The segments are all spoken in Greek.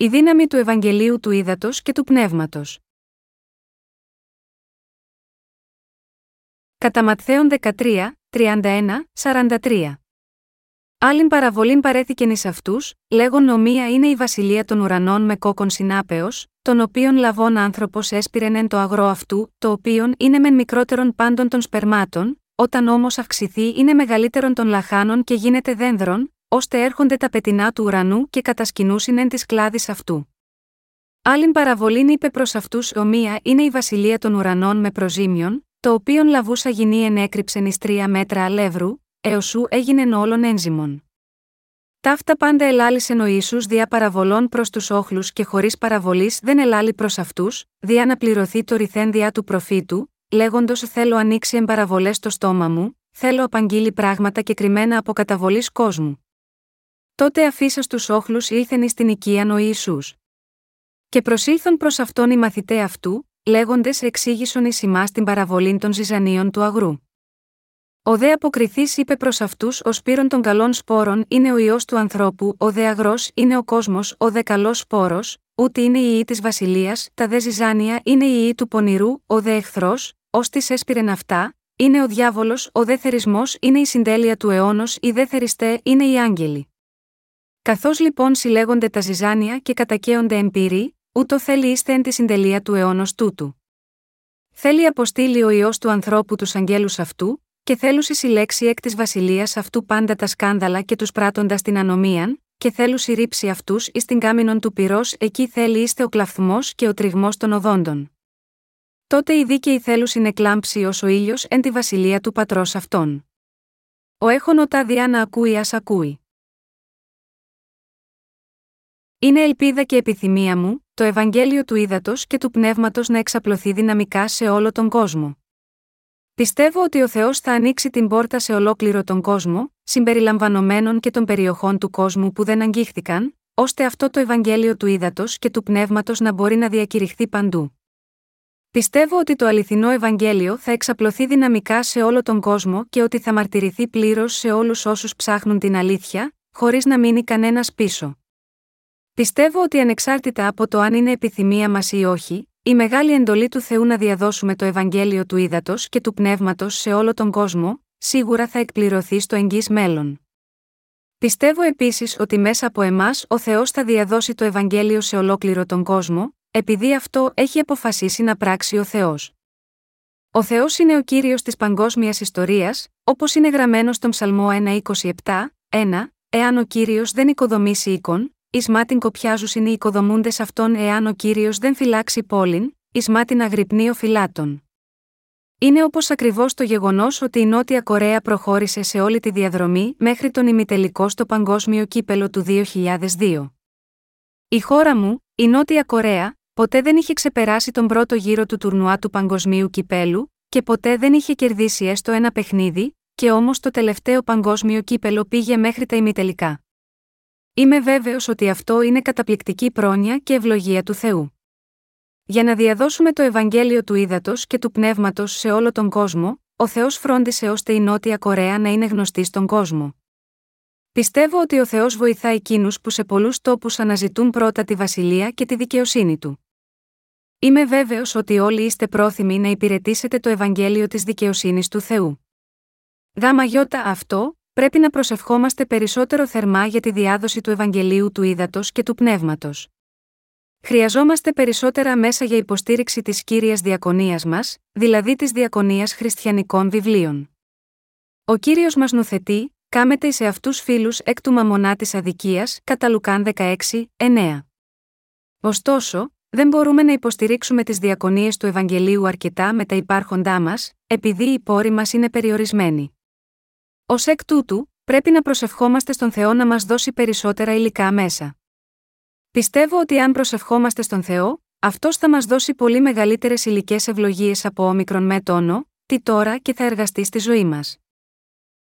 Η δύναμη του Ευαγγελίου του Ήδατος και του Πνεύματος. Κατά Ματθαίον 13, 31, 43. Άλλην παραβολήν παρέθηκεν εις αυτούς, λέγον νομία είναι η βασιλεία των ουρανών με κόκκον συνάπεως, τον οποίον λαβών άνθρωπος έσπηρεν εν το αγρό αυτού, το οποίον είναι μεν μικρότερον πάντων των σπερμάτων, όταν όμως αυξηθεί είναι μεγαλύτερον των λαχάνων και γίνεται δένδρον, ώστε έρχονται τα πετεινά του ουρανού και κατασκηνούσιν εν της κλάδης αυτού. Άλλην παραβολήν είπε προς αυτούς ομοία είναι η βασιλεία των ουρανών με προζήμιον, το οποίον λαβούσα γυνή ενέκρυψεν εις τρία μέτρα αλεύρου, έως σου έγινε όλων ένζυμων. Ταύτα πάντα ελάλησεν ο Ιησούς δια παραβολών προς τους όχλους και χωρίς παραβολής δεν ελάλει προς αυτούς, δια να πληρωθεί το ρηθένδια του προφήτου, λέγοντος Θέλω ανοίξει εμπαραβολέ στο στόμα μου, θέλω απαγγείλει πράγματα και κρυμμένα από καταβολής κόσμου. Τότε αφήσα στους όχλους ήλθεν εις την οικίαν ο Ισού. Και προσήλθον προς αυτόν οι μαθητέ αυτού, λέγοντες εξήγησον εις ημάς την παραβολή των ζυζανίων του αγρού. Ο δε αποκριθής είπε προς αυτούς: Ο σπύρον των καλών σπόρων είναι ο ιό του ανθρώπου, ο δε αγρός είναι ο κόσμος, ο δε καλός σπόρος, ούτε είναι η ιή της βασιλείας, τα δε ζυζάνια είναι η ιή του πονηρού, ο δε εχθρός, ως τη έσπηρεν αυτά, είναι ο διάβολος, ο δε θερισμός είναι η συντέλεια του αιώνος, οι δε θεριστέ είναι οι άγγελοι. Καθώς λοιπόν συλλέγονται τα ζυζάνια και κατακαίονται εμπειροί, ούτω θέλει είστε εν τη συντελεία του αιώνος τούτου. Θέλει αποστείλει ο ιό του ανθρώπου τους αγγέλους αυτού, και θέλουσι συλλέξει εκ της βασιλείας αυτού πάντα τα σκάνδαλα και τους πράττοντας την ανομίαν, και θέλουσι ρίψει αυτούς εις την κάμινον του πυρός, εκεί θέλει είστε ο κλαφθμός και ο τριγμός των οδόντων. Τότε η δίκαιη θέλουσιν εκλάμψει ως ο ήλιος εν τη βασιλεία του πατρός αυτών. Ο έχων οτά διά να ακούει ας ακούει. Είναι ελπίδα και επιθυμία μου, το Ευαγγέλιο του Ήδατος και του Πνεύματος να εξαπλωθεί δυναμικά σε όλο τον κόσμο. Πιστεύω ότι ο Θεός θα ανοίξει την πόρτα σε ολόκληρο τον κόσμο, συμπεριλαμβανομένων και των περιοχών του κόσμου που δεν αγγίχθηκαν, ώστε αυτό το Ευαγγέλιο του Ήδατος και του Πνεύματος να μπορεί να διακηρυχθεί παντού. Πιστεύω ότι το αληθινό Ευαγγέλιο θα εξαπλωθεί δυναμικά σε όλο τον κόσμο και ότι θα μαρτυρηθεί πλήρως σε όλους όσους ψάχνουν την αλήθεια, χωρίς να μείνει κανένας πίσω. Πιστεύω ότι ανεξάρτητα από το αν είναι επιθυμία μας ή όχι, η μεγάλη εντολή του Θεού να διαδώσουμε το Ευαγγέλιο του ύδατο και του πνεύματος σε όλο τον κόσμο, σίγουρα θα εκπληρωθεί στο εγγύς μέλλον. Πιστεύω επίσης ότι μέσα από εμάς ο Θεός θα διαδώσει το Ευαγγέλιο σε ολόκληρο τον κόσμο, επειδή αυτό έχει αποφασίσει να πράξει ο Θεός. Ο Θεός είναι ο κύριος της παγκόσμιας ιστορίας, όπως είναι γραμμένο στον Ψαλμό 1,27, 1, Εάν ο κύριος δεν οικοδομήσει οίκον, εις μάτιν κοπιάζουσιν οι οικοδομούντες αυτών εάν ο κύριος δεν φυλάξει πόλην, εις μάτιν αγρυπνεί ο φυλάτων. Είναι όπως ακριβώς το γεγονός ότι η Νότια Κορέα προχώρησε σε όλη τη διαδρομή μέχρι τον ημιτελικό στο παγκόσμιο κύπελο του 2002. Η χώρα μου, η Νότια Κορέα, ποτέ δεν είχε ξεπεράσει τον πρώτο γύρο του τουρνουά του παγκοσμίου κυπέλου, και ποτέ δεν είχε κερδίσει έστω ένα παιχνίδι, και όμως το τελευταίο παγκόσμιο κύπελο πήγε μέχρι τα ημιτελικά. Είμαι βέβαιος ότι αυτό είναι καταπληκτική πρόνοια και ευλογία του Θεού. Για να διαδώσουμε το Ευαγγέλιο του Ήδατος και του Πνεύματος σε όλο τον κόσμο, ο Θεός φρόντισε ώστε η Νότια Κορέα να είναι γνωστή στον κόσμο. Πιστεύω ότι ο Θεός βοηθά εκείνους που σε πολλούς τόπους αναζητούν πρώτα τη βασιλεία και τη δικαιοσύνη του. Είμαι βέβαιος ότι όλοι είστε πρόθυμοι να υπηρετήσετε το Ευαγγέλιο της δικαιοσύνης του Θεού. Γάμα αυτό, πρέπει να προσευχόμαστε περισσότερο θερμά για τη διάδοση του Ευαγγελίου του Ήδατος και του Πνεύματος. Χρειαζόμαστε περισσότερα μέσα για υποστήριξη της κύριας διακονίας μας, δηλαδή της διακονίας χριστιανικών βιβλίων. Ο κύριος μας νουθετεί, κάμεται σε αυτούς φίλους εκ του μαμονά της αδικίας, κατά Λουκάν 16, 9. Ωστόσο, δεν μπορούμε να υποστηρίξουμε τις διακονίες του Ευαγγελίου αρκετά με τα υπάρχοντά μας, επειδή οι πόροι μας είναι περιορισμένοι. Ω εκ τούτου, πρέπει να προσευχόμαστε στον Θεό να μας δώσει περισσότερα υλικά μέσα. Πιστεύω ότι αν προσευχόμαστε στον Θεό, αυτός θα μας δώσει πολύ μεγαλύτερες υλικές ευλογίες από όμικρον με τόνο, τι τώρα και θα εργαστεί στη ζωή μας.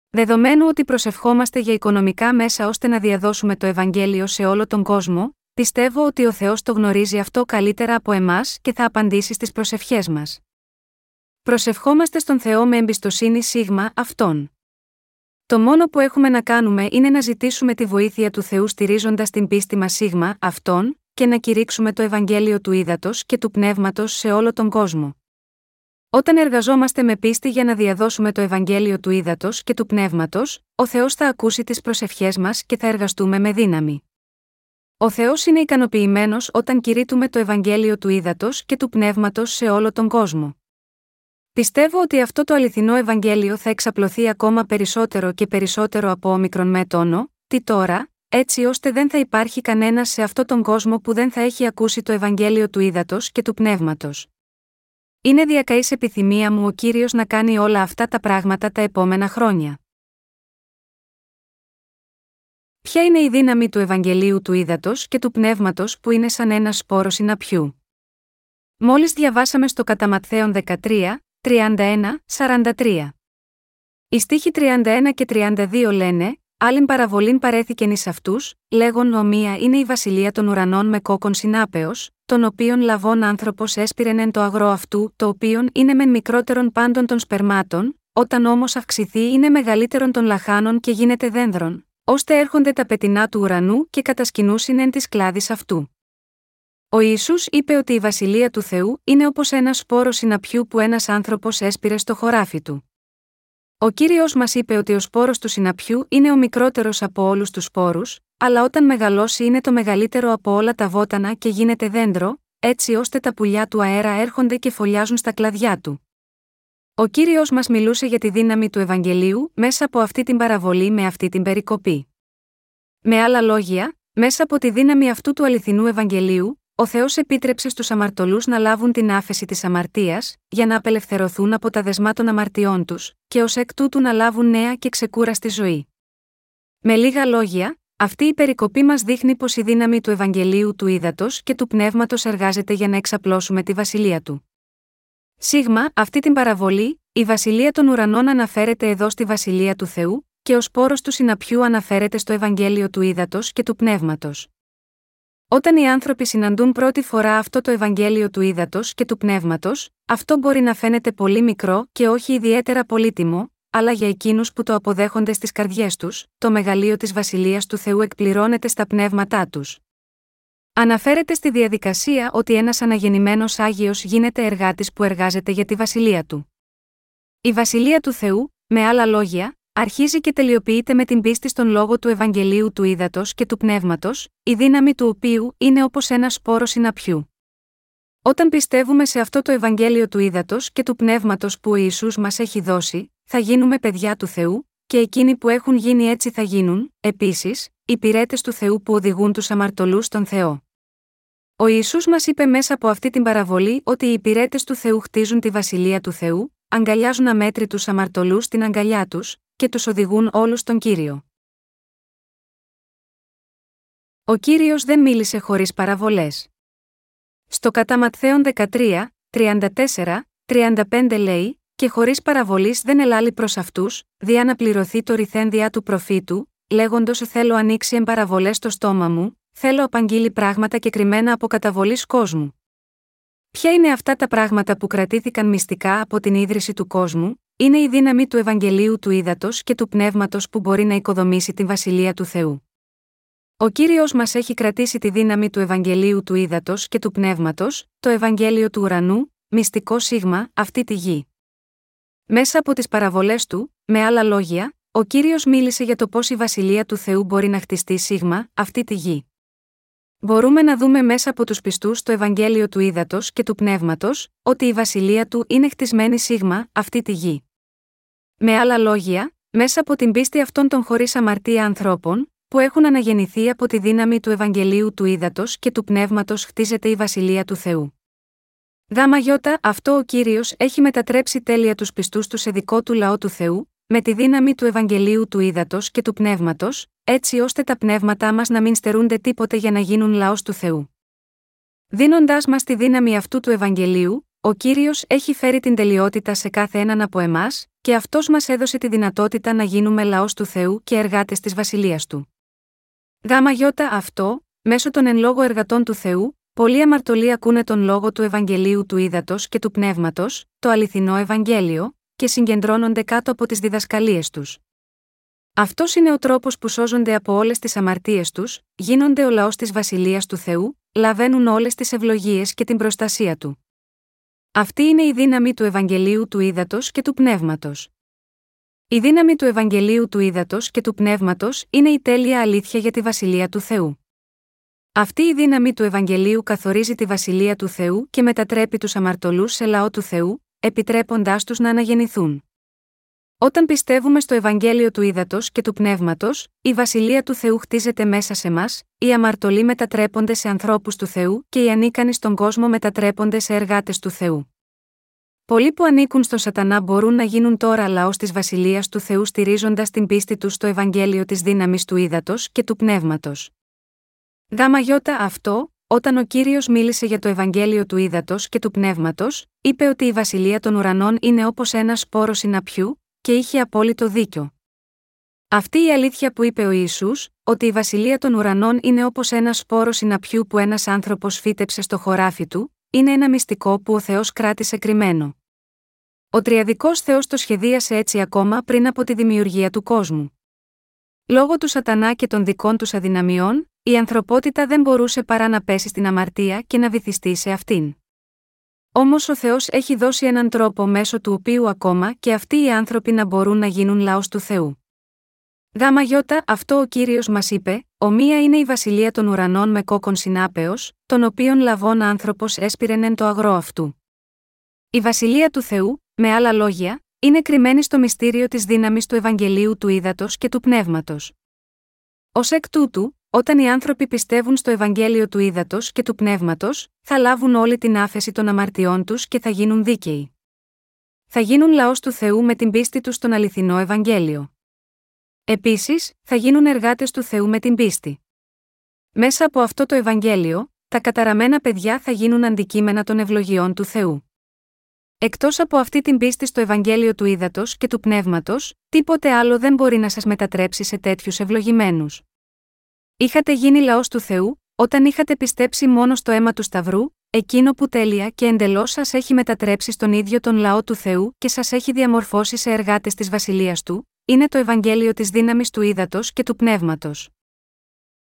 Δεδομένου ότι προσευχόμαστε για οικονομικά μέσα ώστε να διαδώσουμε το Ευαγγέλιο σε όλο τον κόσμο, πιστεύω ότι ο Θεός το γνωρίζει αυτό καλύτερα από εμάς και θα απαντήσει στις προσευχές μας. Προσευχόμαστε στον Θεό με εμπιστοσύνη σίγμα αυτόν. Το μόνο που έχουμε να κάνουμε είναι να ζητήσουμε τη βοήθεια του Θεού στηρίζοντας την πίστη μας σίγμα, αυτόν, και να κηρύξουμε το Ευαγγέλιο του Ήδατος και του Πνεύματος σε όλο τον κόσμο. Όταν εργαζόμαστε με πίστη για να διαδώσουμε το Ευαγγέλιο του Ήδατος και του Πνεύματος, ο Θεός θα ακούσει τις προσευχές μας και θα εργαστούμε με δύναμη. Ο Θεός είναι ικανοποιημένος όταν κηρύττουμε το Ευαγγέλιο του Ήδατος και του Πνεύματος σε όλο τον κόσμο. Πιστεύω ότι αυτό το αληθινό Ευαγγέλιο θα εξαπλωθεί ακόμα περισσότερο και περισσότερο από όμικρον με τόνο, τι τώρα, έτσι ώστε δεν θα υπάρχει κανένας σε αυτόν τον κόσμο που δεν θα έχει ακούσει το Ευαγγέλιο του Ήδατο και του Πνεύματος. Είναι διακαής επιθυμία μου ο κύριος να κάνει όλα αυτά τα πράγματα τα επόμενα χρόνια. Ποια είναι η δύναμη του Ευαγγελίου του Ήδατο και του Πνεύματος που είναι σαν ένα σπόρο συναπιού; Μόλις διαβάσαμε στο Καταματθέων 13, 31, 43. Οι στίχοι 31 και 32 λένε: Άλλην παραβολήν παρέθηκεν εις αυτούς, λέγον ομοία είναι η βασιλεία των ουρανών με κόκκον συνάπεως, τον οποίον λαβών άνθρωπος έσπηρεν εν το αγρό αυτού, το οποίον είναι μεν μικρότερον πάντων των σπερμάτων, όταν όμως αυξηθεί είναι μεγαλύτερον των λαχάνων και γίνεται δένδρον, ώστε έρχονται τα πετεινά του ουρανού και κατασκηνούσιν εν της κλάδης αυτού. Ο Ιησούς είπε ότι η βασιλεία του Θεού είναι όπως ένας σπόρος συναπιού που ένας άνθρωπος έσπηρε στο χωράφι του. Ο κύριος μας είπε ότι ο σπόρος του συναπιού είναι ο μικρότερος από όλους τους σπόρους, αλλά όταν μεγαλώσει είναι το μεγαλύτερο από όλα τα βότανα και γίνεται δέντρο, έτσι ώστε τα πουλιά του αέρα έρχονται και φωλιάζουν στα κλαδιά του. Ο κύριος μας μιλούσε για τη δύναμη του Ευαγγελίου μέσα από αυτή την παραβολή με αυτή την περικοπή. Με άλλα λόγια, μέσα από τη δύναμη αυτού του αληθινού Ευαγγελίου, ο Θεός επίτρεψε στους αμαρτωλούς να λάβουν την άφεση της αμαρτίας, για να απελευθερωθούν από τα δεσμά των αμαρτιών τους, και ως εκ τούτου να λάβουν νέα και ξεκούραστη ζωή. Με λίγα λόγια, αυτή η περικοπή μας δείχνει πως η δύναμη του Ευαγγελίου του Ήδατος και του Πνεύματος εργάζεται για να εξαπλώσουμε τη βασιλεία του. Σίγμα, αυτή την παραβολή, η βασιλεία των ουρανών αναφέρεται εδώ στη βασιλεία του Θεού, και ο σπόρο του συναπιού αναφέρεται στο Ευαγγέλιο του Ήδατος και του Πνεύματος. Όταν οι άνθρωποι συναντούν πρώτη φορά αυτό το Ευαγγέλιο του ύδατο και του πνεύματος, αυτό μπορεί να φαίνεται πολύ μικρό και όχι ιδιαίτερα πολύτιμο, αλλά για εκείνους που το αποδέχονται στις καρδιές τους, το μεγαλείο της Βασιλείας του Θεού εκπληρώνεται στα πνεύματά τους. Αναφέρεται στη διαδικασία ότι ένας αναγεννημένος Άγιος γίνεται εργάτης που εργάζεται για τη Βασιλεία του. Η Βασιλεία του Θεού, με άλλα λόγια, αρχίζει και τελειοποιείται με την πίστη στον λόγο του Ευαγγελίου του Ήδατος και του Πνεύματος, η δύναμη του οποίου είναι όπως ένα σπόρο συναπιού. Όταν πιστεύουμε σε αυτό το Ευαγγέλιο του Ήδατος και του Πνεύματος που ο Ιησούς μας έχει δώσει, θα γίνουμε παιδιά του Θεού, και εκείνοι που έχουν γίνει έτσι θα γίνουν, επίσης, υπηρέτε του Θεού που οδηγούν τους αμαρτωλούς στον Θεό. Ο Ιησούς μας είπε μέσα από αυτή την παραβολή ότι οι υπηρέτε του Θεού χτίζουν τη βασιλεία του Θεού, αγκαλιάζουν αμέτρητους αμαρτωλούς στην αγκαλιά τους, και τους οδηγούν όλους τον Κύριο. Ο Κύριος δεν μίλησε χωρίς παραβολές. Στο κατά Ματθαίον 13, 34, 35 λέει «Και χωρίς παραβολής δεν ελάλει προς αυτούς, δια να πληρωθεί το ρηθένδια του προφήτου, λέγοντος θέλω ανοίξει εμπαραβολές στο στόμα μου, θέλω απαγγείλει πράγματα και κρυμμένα από καταβολής κόσμου». Ποια είναι αυτά τα πράγματα που κρατήθηκαν μυστικά από την ίδρυση του κόσμου, είναι η δύναμη του Ευαγγελίου του Ήδατος και του Πνεύματος που μπορεί να οικοδομήσει την βασιλεία του Θεού. Ο κύριος μας έχει κρατήσει τη δύναμη του Ευαγγελίου του Ήδατος και του Πνεύματος, το Ευαγγέλιο του ουρανού, μυστικό σίγμα, αυτή τη γη. Μέσα από τις παραβολές του, με άλλα λόγια, ο κύριος μίλησε για το πώς η βασιλεία του Θεού μπορεί να χτιστεί σίγμα, αυτή τη γη. Μπορούμε να δούμε μέσα από τους πιστούς το Ευαγγέλιο του Ήδατος και του Πνεύματος, ότι η βασιλεία του είναι χτισμένη σίγμα, αυτή τη γη. Με άλλα λόγια, μέσα από την πίστη αυτών των χωρίς αμαρτία ανθρώπων, που έχουν αναγεννηθεί από τη δύναμη του Ευαγγελίου του Ήδατος και του Πνεύματος χτίζεται η Βασιλεία του Θεού. Δάμα γιώτα, αυτό ο κύριος έχει μετατρέψει τέλεια τους πιστούς του σε δικό του λαό του Θεού, με τη δύναμη του Ευαγγελίου του Ήδατος και του Πνεύματος, έτσι ώστε τα πνεύματά μας να μην στερούνται τίποτε για να γίνουν λαός του Θεού. Δίνοντάς μας τη δύναμη αυτού του Ευαγγελίου, ο κύριος έχει φέρει την τελειότητα σε κάθε έναν από εμάς, και αυτός μας έδωσε τη δυνατότητα να γίνουμε λαός του Θεού και εργάτες της βασιλείας του. Γάμα γιώτα αυτό, μέσω των εν λόγω εργατών του Θεού, πολλοί αμαρτωλοί ακούνε τον λόγο του Ευαγγελίου του Ήδατος και του Πνεύματος, το αληθινό Ευαγγέλιο, και συγκεντρώνονται κάτω από τις διδασκαλίες τους. Αυτός είναι ο τρόπος που σώζονται από όλες τις αμαρτίες τους, γίνονται ο λαός της βασιλείας του Θεού, λαβαίνουν όλες τις ευλογίες και την προστασία του. Αυτή είναι η δύναμη του Ευαγγελίου του Ήδατος και του Πνεύματος. Η δύναμη του Ευαγγελίου του Ήδατος και του Πνεύματος είναι η τέλεια αλήθεια για τη βασιλεία του Θεού. Αυτή η δύναμη του Ευαγγελίου καθορίζει τη βασιλεία του Θεού και μετατρέπει τους αμαρτωλούς σε λαό του Θεού, επιτρέποντάς τους να αναγεννηθούν. Όταν πιστεύουμε στο Ευαγγέλιο του Ήδατος και του Πνεύματος, η βασιλεία του Θεού χτίζεται μέσα σε μας, οι αμαρτωλοί μετατρέπονται σε ανθρώπους του Θεού και οι ανίκανοι στον κόσμο μετατρέπονται σε εργάτες του Θεού. Πολλοί που ανήκουν στο Σατανά μπορούν να γίνουν τώρα λαός της βασιλείας του Θεού στηρίζοντας την πίστη τους στο Ευαγγέλιο της δύναμης του Ήδατος και του Πνεύματος. Γάμα αυτό, όταν ο κύριος μίλησε για το Ευαγγέλιο του Ήδατος και του Πνεύματος, είπε ότι η βασιλεία των ουρανών είναι όπως ένας σπόρος συναπιού, και είχε απόλυτο δίκιο. Αυτή η αλήθεια που είπε ο Ισού, ότι η βασιλεία των ουρανών είναι όπως ένας σπόρος συναπιού που ένας άνθρωπος φύτεψε στο χωράφι του, είναι ένα μυστικό που ο Θεός κράτησε κρυμμένο. Ο τριαδικός Θεός το σχεδίασε έτσι ακόμα πριν από τη δημιουργία του κόσμου. Λόγω του Σατανά και των δικών τους αδυναμιών, η ανθρωπότητα δεν μπορούσε παρά να πέσει στην αμαρτία και να βυθιστεί σε αυτήν. Όμως ο Θεός έχει δώσει έναν τρόπο μέσω του οποίου ακόμα και αυτοί οι άνθρωποι να μπορούν να γίνουν λαός του Θεού. Γάμα γιώτα, αυτό ο κύριος μας είπε: Ομοία είναι η βασιλεία των ουρανών με κόκκον συνάπεως, τον οποίον λαβών άνθρωπος έσπηρενεν το αγρό αυτού. Η βασιλεία του Θεού, με άλλα λόγια, είναι κρυμμένη στο μυστήριο της δύναμης του Ευαγγελίου του Ήδατος και του Πνεύματος. Ω εκ τούτου, όταν οι άνθρωποι πιστεύουν στο Ευαγγέλιο του Ήδατος και του Πνεύματος, θα λάβουν όλη την άφεση των αμαρτιών τους και θα γίνουν δίκαιοι. Θα γίνουν λαός του Θεού με την πίστη τους στον αληθινό Ευαγγέλιο. Επίσης, θα γίνουν εργάτες του Θεού με την πίστη. Μέσα από αυτό το Ευαγγέλιο, τα καταραμένα παιδιά θα γίνουν αντικείμενα των ευλογιών του Θεού. Εκτός από αυτή την πίστη στο Ευαγγέλιο του Ήδατος και του Πνεύματος, τίποτε άλλο δεν μπορεί να σας μετατρέψει σε τέτοιους ευλογημένους. Είχατε γίνει λαός του Θεού, όταν είχατε πιστέψει μόνο στο αίμα του Σταυρού, εκείνο που τέλεια και εντελώς σας έχει μετατρέψει στον ίδιο τον λαό του Θεού και σας έχει διαμορφώσει σε εργάτες της βασιλείας του, είναι το Ευαγγέλιο της δύναμης του ύδατος και του πνεύματος.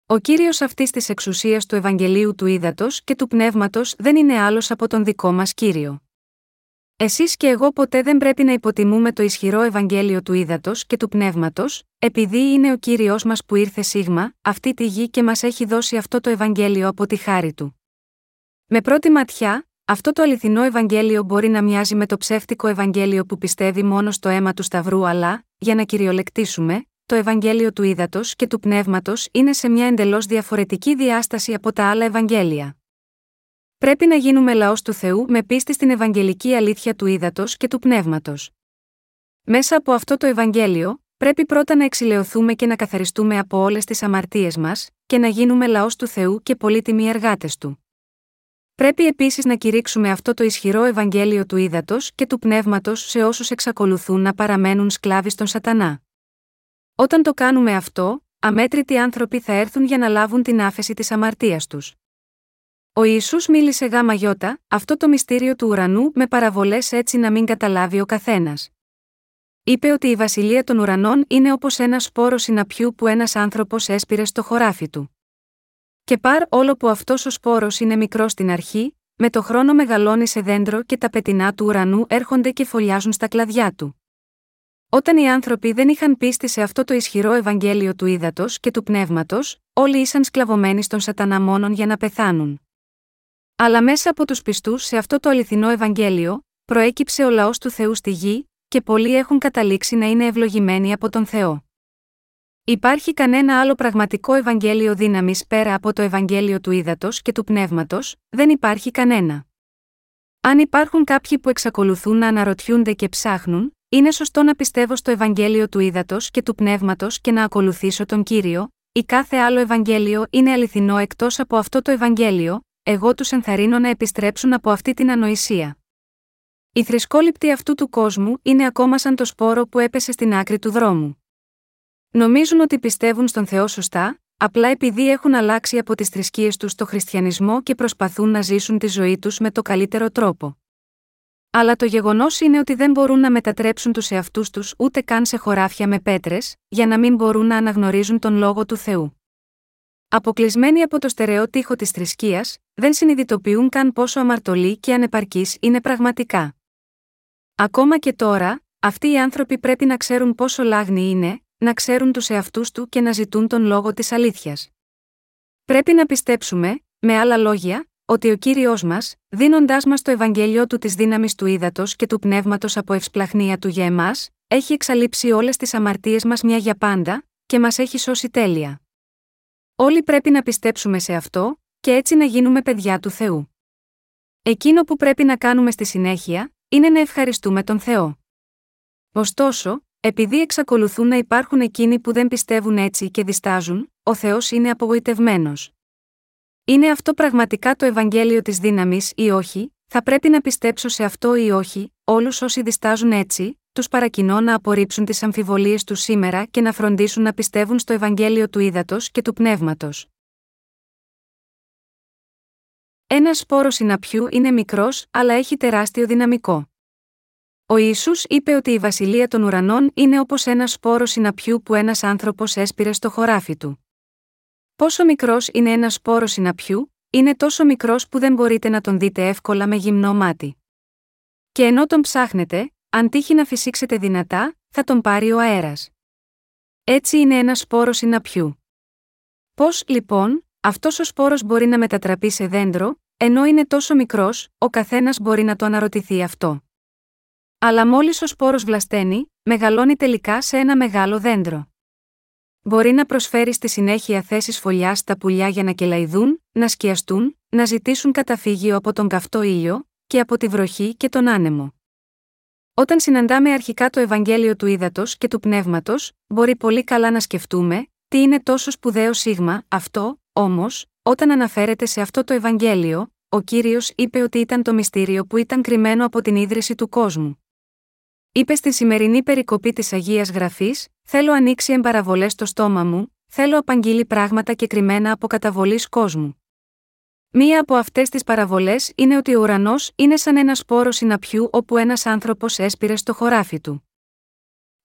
Ο κύριος αυτής της εξουσίας του Ευαγγελίου του ύδατος και του πνεύματος δεν είναι άλλος από τον δικό μας κύριο. Εσείς και εγώ ποτέ δεν πρέπει να υποτιμούμε το ισχυρό Ευαγγέλιο του ύδατο και του πνεύματος, επειδή είναι ο κύριος μας που ήρθε σίγμα, αυτή τη γη και μας έχει δώσει αυτό το Ευαγγέλιο από τη χάρη του. Με πρώτη ματιά, αυτό το αληθινό Ευαγγέλιο μπορεί να μοιάζει με το ψεύτικο Ευαγγέλιο που πιστεύει μόνο στο αίμα του Σταυρού, αλλά, για να κυριολεκτήσουμε, το Ευαγγέλιο του ύδατο και του πνεύματος είναι σε μια εντελώς διαφορετική διάσταση από τα άλλα Ευαγγέλια. Πρέπει να γίνουμε λαός του Θεού με πίστη στην Ευαγγελική αλήθεια του ύδατος και του πνεύματος. Μέσα από αυτό το Ευαγγέλιο, πρέπει πρώτα να εξηλαιωθούμε και να καθαριστούμε από όλες τις αμαρτίες μας, και να γίνουμε λαός του Θεού και πολύτιμοι εργάτες του. Πρέπει επίσης να κηρύξουμε αυτό το ισχυρό Ευαγγέλιο του ύδατος και του πνεύματος σε όσους εξακολουθούν να παραμένουν σκλάβοι στον Σατανά. Όταν το κάνουμε αυτό, αμέτρητοι άνθρωποι θα έρθουν για να λάβουν την άφεση της αμαρτίας τους. Ο Ισού μίλησε γάμα γιώτα, αυτό το μυστήριο του ουρανού με παραβολές έτσι να μην καταλάβει ο καθένας. Είπε ότι η βασιλεία των ουρανών είναι όπως ένα σπόρο συναπιού που ένας άνθρωπος έσπηρε στο χωράφι του. Και πάρ όλο που αυτός ο σπόρος είναι μικρός στην αρχή, με το χρόνο μεγαλώνει σε δέντρο και τα πετεινά του ουρανού έρχονται και φωλιάζουν στα κλαδιά του. Όταν οι άνθρωποι δεν είχαν πίστη σε αυτό το ισχυρό Ευαγγέλιο του ύδατο και του πνεύματος, όλοι ήσαν σκλαβωμένοι στον Σατανά μόνον για να πεθάνουν. Αλλά μέσα από τους πιστούς σε αυτό το αληθινό Ευαγγέλιο, προέκυψε ο λαός του Θεού στη γη, και πολλοί έχουν καταλήξει να είναι ευλογημένοι από τον Θεό. Υπάρχει κανένα άλλο πραγματικό Ευαγγέλιο δύναμης πέρα από το Ευαγγέλιο του Ήδατος και του Πνεύματος, δεν υπάρχει κανένα. Αν υπάρχουν κάποιοι που εξακολουθούν να αναρωτιούνται και ψάχνουν, είναι σωστό να πιστεύω στο Ευαγγέλιο του Ήδατος και του Πνεύματος και να ακολουθήσω τον κύριο, ή κάθε άλλο Ευαγγέλιο είναι αληθινό εκτός από αυτό το Ευαγγέλιο, εγώ τους ενθαρρύνω να επιστρέψουν από αυτή την ανοησία. Οι θρησκόληπτοι αυτού του κόσμου είναι ακόμα σαν το σπόρο που έπεσε στην άκρη του δρόμου. Νομίζουν ότι πιστεύουν στον Θεό σωστά, απλά επειδή έχουν αλλάξει από τις θρησκείες τους στο χριστιανισμό και προσπαθούν να ζήσουν τη ζωή τους με το καλύτερο τρόπο. Αλλά το γεγονός είναι ότι δεν μπορούν να μετατρέψουν τους εαυτούς τους ούτε καν σε χωράφια με πέτρες, για να μην μπορούν να αναγνωρίζουν τον λόγο του Θεού. Αποκλεισμένοι από το στερεό τείχο της θρησκείας, δεν συνειδητοποιούν καν πόσο αμαρτωλοί και ανεπαρκείς είναι πραγματικά. Ακόμα και τώρα, αυτοί οι άνθρωποι πρέπει να ξέρουν πόσο λάγνοι είναι, να ξέρουν τους εαυτούς του και να ζητούν τον λόγο της αλήθειας. Πρέπει να πιστέψουμε, με άλλα λόγια, ότι ο κύριος μας, δίνοντάς μας το Ευαγγέλιο του της δύναμης του ύδατος και του πνεύματος από ευσπλαχνία του για εμάς, έχει εξαλείψει όλες τις αμαρτίες μας μια για πάντα, και μας έχει σώσει τέλεια. Όλοι πρέπει να πιστέψουμε σε αυτό, και έτσι να γίνουμε παιδιά του Θεού. Εκείνο που πρέπει να κάνουμε στη συνέχεια, είναι να ευχαριστούμε τον Θεό. Ωστόσο, επειδή εξακολουθούν να υπάρχουν εκείνοι που δεν πιστεύουν έτσι και διστάζουν, ο Θεός είναι απογοητευμένος. Είναι αυτό πραγματικά το Ευαγγέλιο της δύναμης ή όχι, θα πρέπει να πιστέψω σε αυτό ή όχι, όλους όσοι διστάζουν έτσι, τους παρακινώ να απορρίψουν τις αμφιβολίες τους σήμερα και να φροντίσουν να πιστεύουν στο Ευαγγέλιο του ύδατο και του πνεύματος. Ένας σπόρος συναπιού είναι μικρός, αλλά έχει τεράστιο δυναμικό. Ο Ιησούς είπε ότι η βασιλεία των ουρανών είναι όπως ένας σπόρος συναπιού που ένας άνθρωπος έσπηρε στο χωράφι του. Πόσο μικρός είναι ένας σπόρος συναπιού, είναι τόσο μικρός που δεν μπορείτε να τον δείτε εύκολα με γυμνό μάτι. Και ενώ τον ψάχνετε, αν τύχει να φυσήξετε δυνατά, θα τον πάρει ο αέρας. Έτσι είναι ένας σπόρος συναπιού. Πώς, λοιπόν, αυτός ο σπόρος μπορεί να μετατραπεί σε δέντρο, ενώ είναι τόσο μικρός, ο καθένας μπορεί να το αναρωτηθεί αυτό. Αλλά μόλις ο σπόρος βλασταίνει, μεγαλώνει τελικά σε ένα μεγάλο δέντρο. Μπορεί να προσφέρει στη συνέχεια θέσεις φωλιάς στα πουλιά για να κελαϊδούν, να σκιαστούν, να ζητήσουν καταφύγιο από τον καυτό ήλιο, και από τη βροχή και τον άνεμο. Όταν συναντάμε αρχικά το Ευαγγέλιο του Ήδατος και του Πνεύματος, μπορεί πολύ καλά να σκεφτούμε, τι είναι τόσο σπουδαίο σίγμα, αυτό, όμως, όταν αναφέρεται σε αυτό το Ευαγγέλιο, ο κύριος είπε ότι ήταν το μυστήριο που ήταν κρυμμένο από την ίδρυση του κόσμου. Είπε στη σημερινή περικοπή της Αγίας Γραφής: Θέλω ανοίξει εμπαραβολές στο στόμα μου, θέλω απαγγείλει πράγματα και κρυμμένα από καταβολής κόσμου. Μία από αυτές τις παραβολές είναι ότι ο ουρανός είναι σαν ένα σπόρο συναπιού όπου ένας άνθρωπος έσπηρε στο χωράφι του.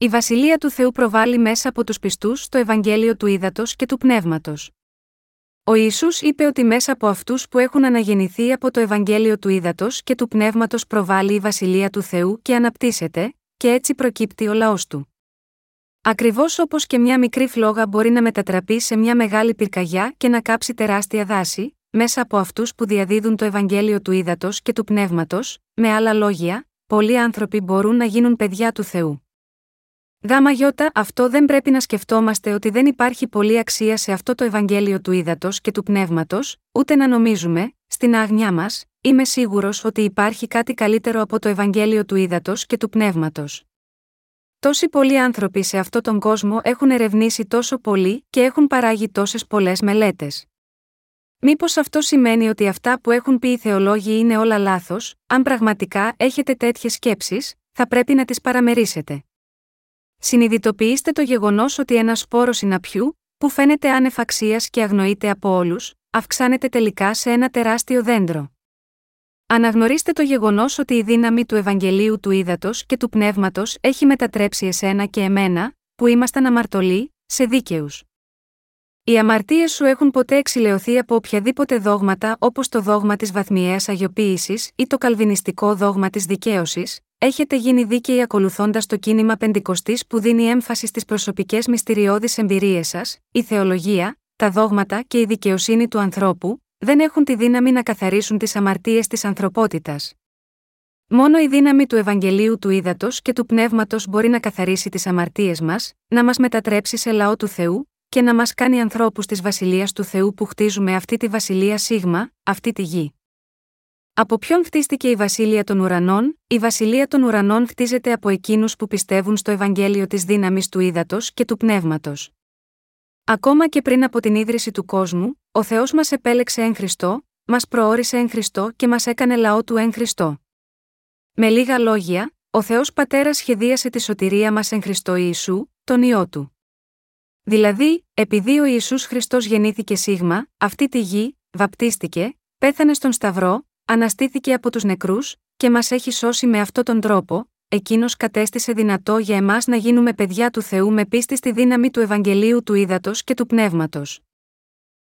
Η βασιλεία του Θεού προβάλλει μέσα από τους πιστούς το Ευαγγέλιο του ύδατο και του πνεύματος. Ο Ιησούς είπε ότι μέσα από αυτούς που έχουν αναγεννηθεί από το Ευαγγέλιο του ύδατο και του πνεύματος προβάλλει η βασιλεία του Θεού και αναπτύσσεται, και έτσι προκύπτει ο λαός του. Ακριβώς όπως και μια μικρή φλόγα μπορεί να μετατραπεί σε μια μεγάλη πυρκαγιά και να κάψει τεράστια δάση, μέσα από αυτούς που διαδίδουν το Ευαγγέλιο του ύδατο και του πνεύματος, με άλλα λόγια, πολλοί άνθρωποι μπορούν να γίνουν παιδιά του Θεού. Γάμα γιώτα, αυτό δεν πρέπει να σκεφτόμαστε ότι δεν υπάρχει πολλή αξία σε αυτό το Ευαγγέλιο του ύδατο και του πνεύματος, ούτε να νομίζουμε, στην άγνοιά μας, είμαι σίγουρος ότι υπάρχει κάτι καλύτερο από το Ευαγγέλιο του ύδατο και του πνεύματος. Τόσοι πολλοί άνθρωποι σε αυτόν τον κόσμο έχουν ερευνήσει τόσο πολύ και έχουν παράγει τόσες πολλές μελέτες. Μήπως αυτό σημαίνει ότι αυτά που έχουν πει οι θεολόγοι είναι όλα λάθος, αν πραγματικά έχετε τέτοιες σκέψεις, θα πρέπει να τις παραμερίσετε. Συνειδητοποιήστε το γεγονός ότι ένας σπόρος συναπιού, που φαίνεται άνευ και αγνοείται από όλους, αυξάνεται τελικά σε ένα τεράστιο δέντρο. Αναγνωρίστε το γεγονός ότι η δύναμη του Ευαγγελίου του Ήδατος και του Πνεύματος έχει μετατρέψει εσένα και εμένα, που ήμασταν αμαρτωλοί, σε δίκαιους. Οι αμαρτίες σου έχουν ποτέ εξηλαιωθεί από οποιαδήποτε δόγματα όπως το δόγμα της βαθμιαίας αγιοποίησης ή το καλβινιστικό δόγμα της δικαίωσης, έχετε γίνει δίκαιοι ακολουθώντας το κίνημα Πεντηκοστής που δίνει έμφαση στις προσωπικές μυστηριώδεις εμπειρίες σας, η θεολογία, τα δόγματα και η δικαιοσύνη του ανθρώπου, δεν έχουν τη δύναμη να καθαρίσουν τις αμαρτίες της ανθρωπότητας. Μόνο η δύναμη του Ευαγγελίου του Ήδατος και του Πνεύματος μπορεί να καθαρίσει τις αμαρτίες μας, να μας μετατρέψει σε λαό του Θεού, και να μας κάνει ανθρώπους της βασιλείας του Θεού που χτίζουμε αυτή τη βασιλεία Σίγμα, αυτή τη γη. Από ποιον χτίστηκε η βασίλεια των ουρανών, η βασιλεία των ουρανών χτίζεται από εκείνους που πιστεύουν στο Ευαγγέλιο της δύναμης του ύδατο και του πνεύματος. Ακόμα και πριν από την ίδρυση του κόσμου, ο Θεός μας επέλεξε εν Χριστώ, μας προόρισε εν Χριστώ και μας έκανε λαό του εν Χριστώ. Με λίγα λόγια, ο Θεός Πατέρας σχεδίασε τη σωτηρία μας εν Χριστώ Ιησού, τον ιό του. Δηλαδή, επειδή ο Ιησούς Χριστός γεννήθηκε σίγμα, αυτή τη γη, βαπτίστηκε, πέθανε στον Σταυρό, αναστήθηκε από τους νεκρούς και μας έχει σώσει με αυτόν τον τρόπο, εκείνος κατέστησε δυνατό για εμάς να γίνουμε παιδιά του Θεού με πίστη στη δύναμη του Ευαγγελίου του Ήδατος και του Πνεύματος.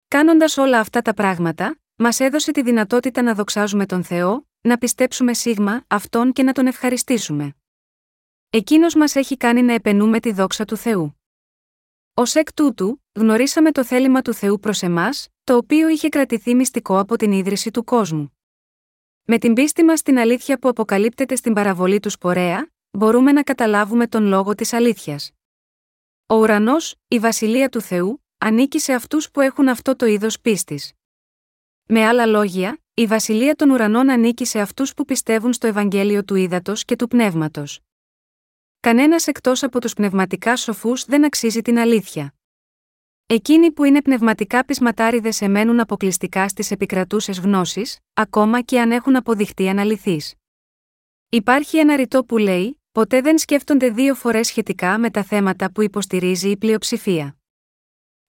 Κάνοντας όλα αυτά τα πράγματα, μας έδωσε τη δυνατότητα να δοξάζουμε τον Θεό, να πιστέψουμε σίγμα αυτόν και να τον ευχαριστήσουμε. Εκείνος μας έχει κάνει να επενούμε τη δόξα του Θεού. Ω εκ τούτου, γνωρίσαμε το θέλημα του Θεού προς εμάς, το οποίο είχε κρατηθεί μυστικό από την ίδρυση του κόσμου. Με την πίστη μας στην αλήθεια που αποκαλύπτεται στην παραβολή του Σπορέα, μπορούμε να καταλάβουμε τον λόγο της αλήθειας. Ο ουρανός, η βασιλεία του Θεού, ανήκει σε αυτούς που έχουν αυτό το είδος πίστης. Με άλλα λόγια, η βασιλεία των ουρανών ανήκει σε αυτούς που πιστεύουν στο Ευαγγέλιο του Ήδατος και του Πνεύματος. Κανένας εκτός από τους πνευματικά σοφούς δεν αξίζει την αλήθεια. Εκείνοι που είναι πνευματικά πεισματάριδες εμένουν αποκλειστικά στις επικρατούσες γνώσεις, ακόμα και αν έχουν αποδειχτεί αναλυθείς. Υπάρχει ένα ρητό που λέει: Ποτέ δεν σκέφτονται δύο φορές σχετικά με τα θέματα που υποστηρίζει η πλειοψηφία.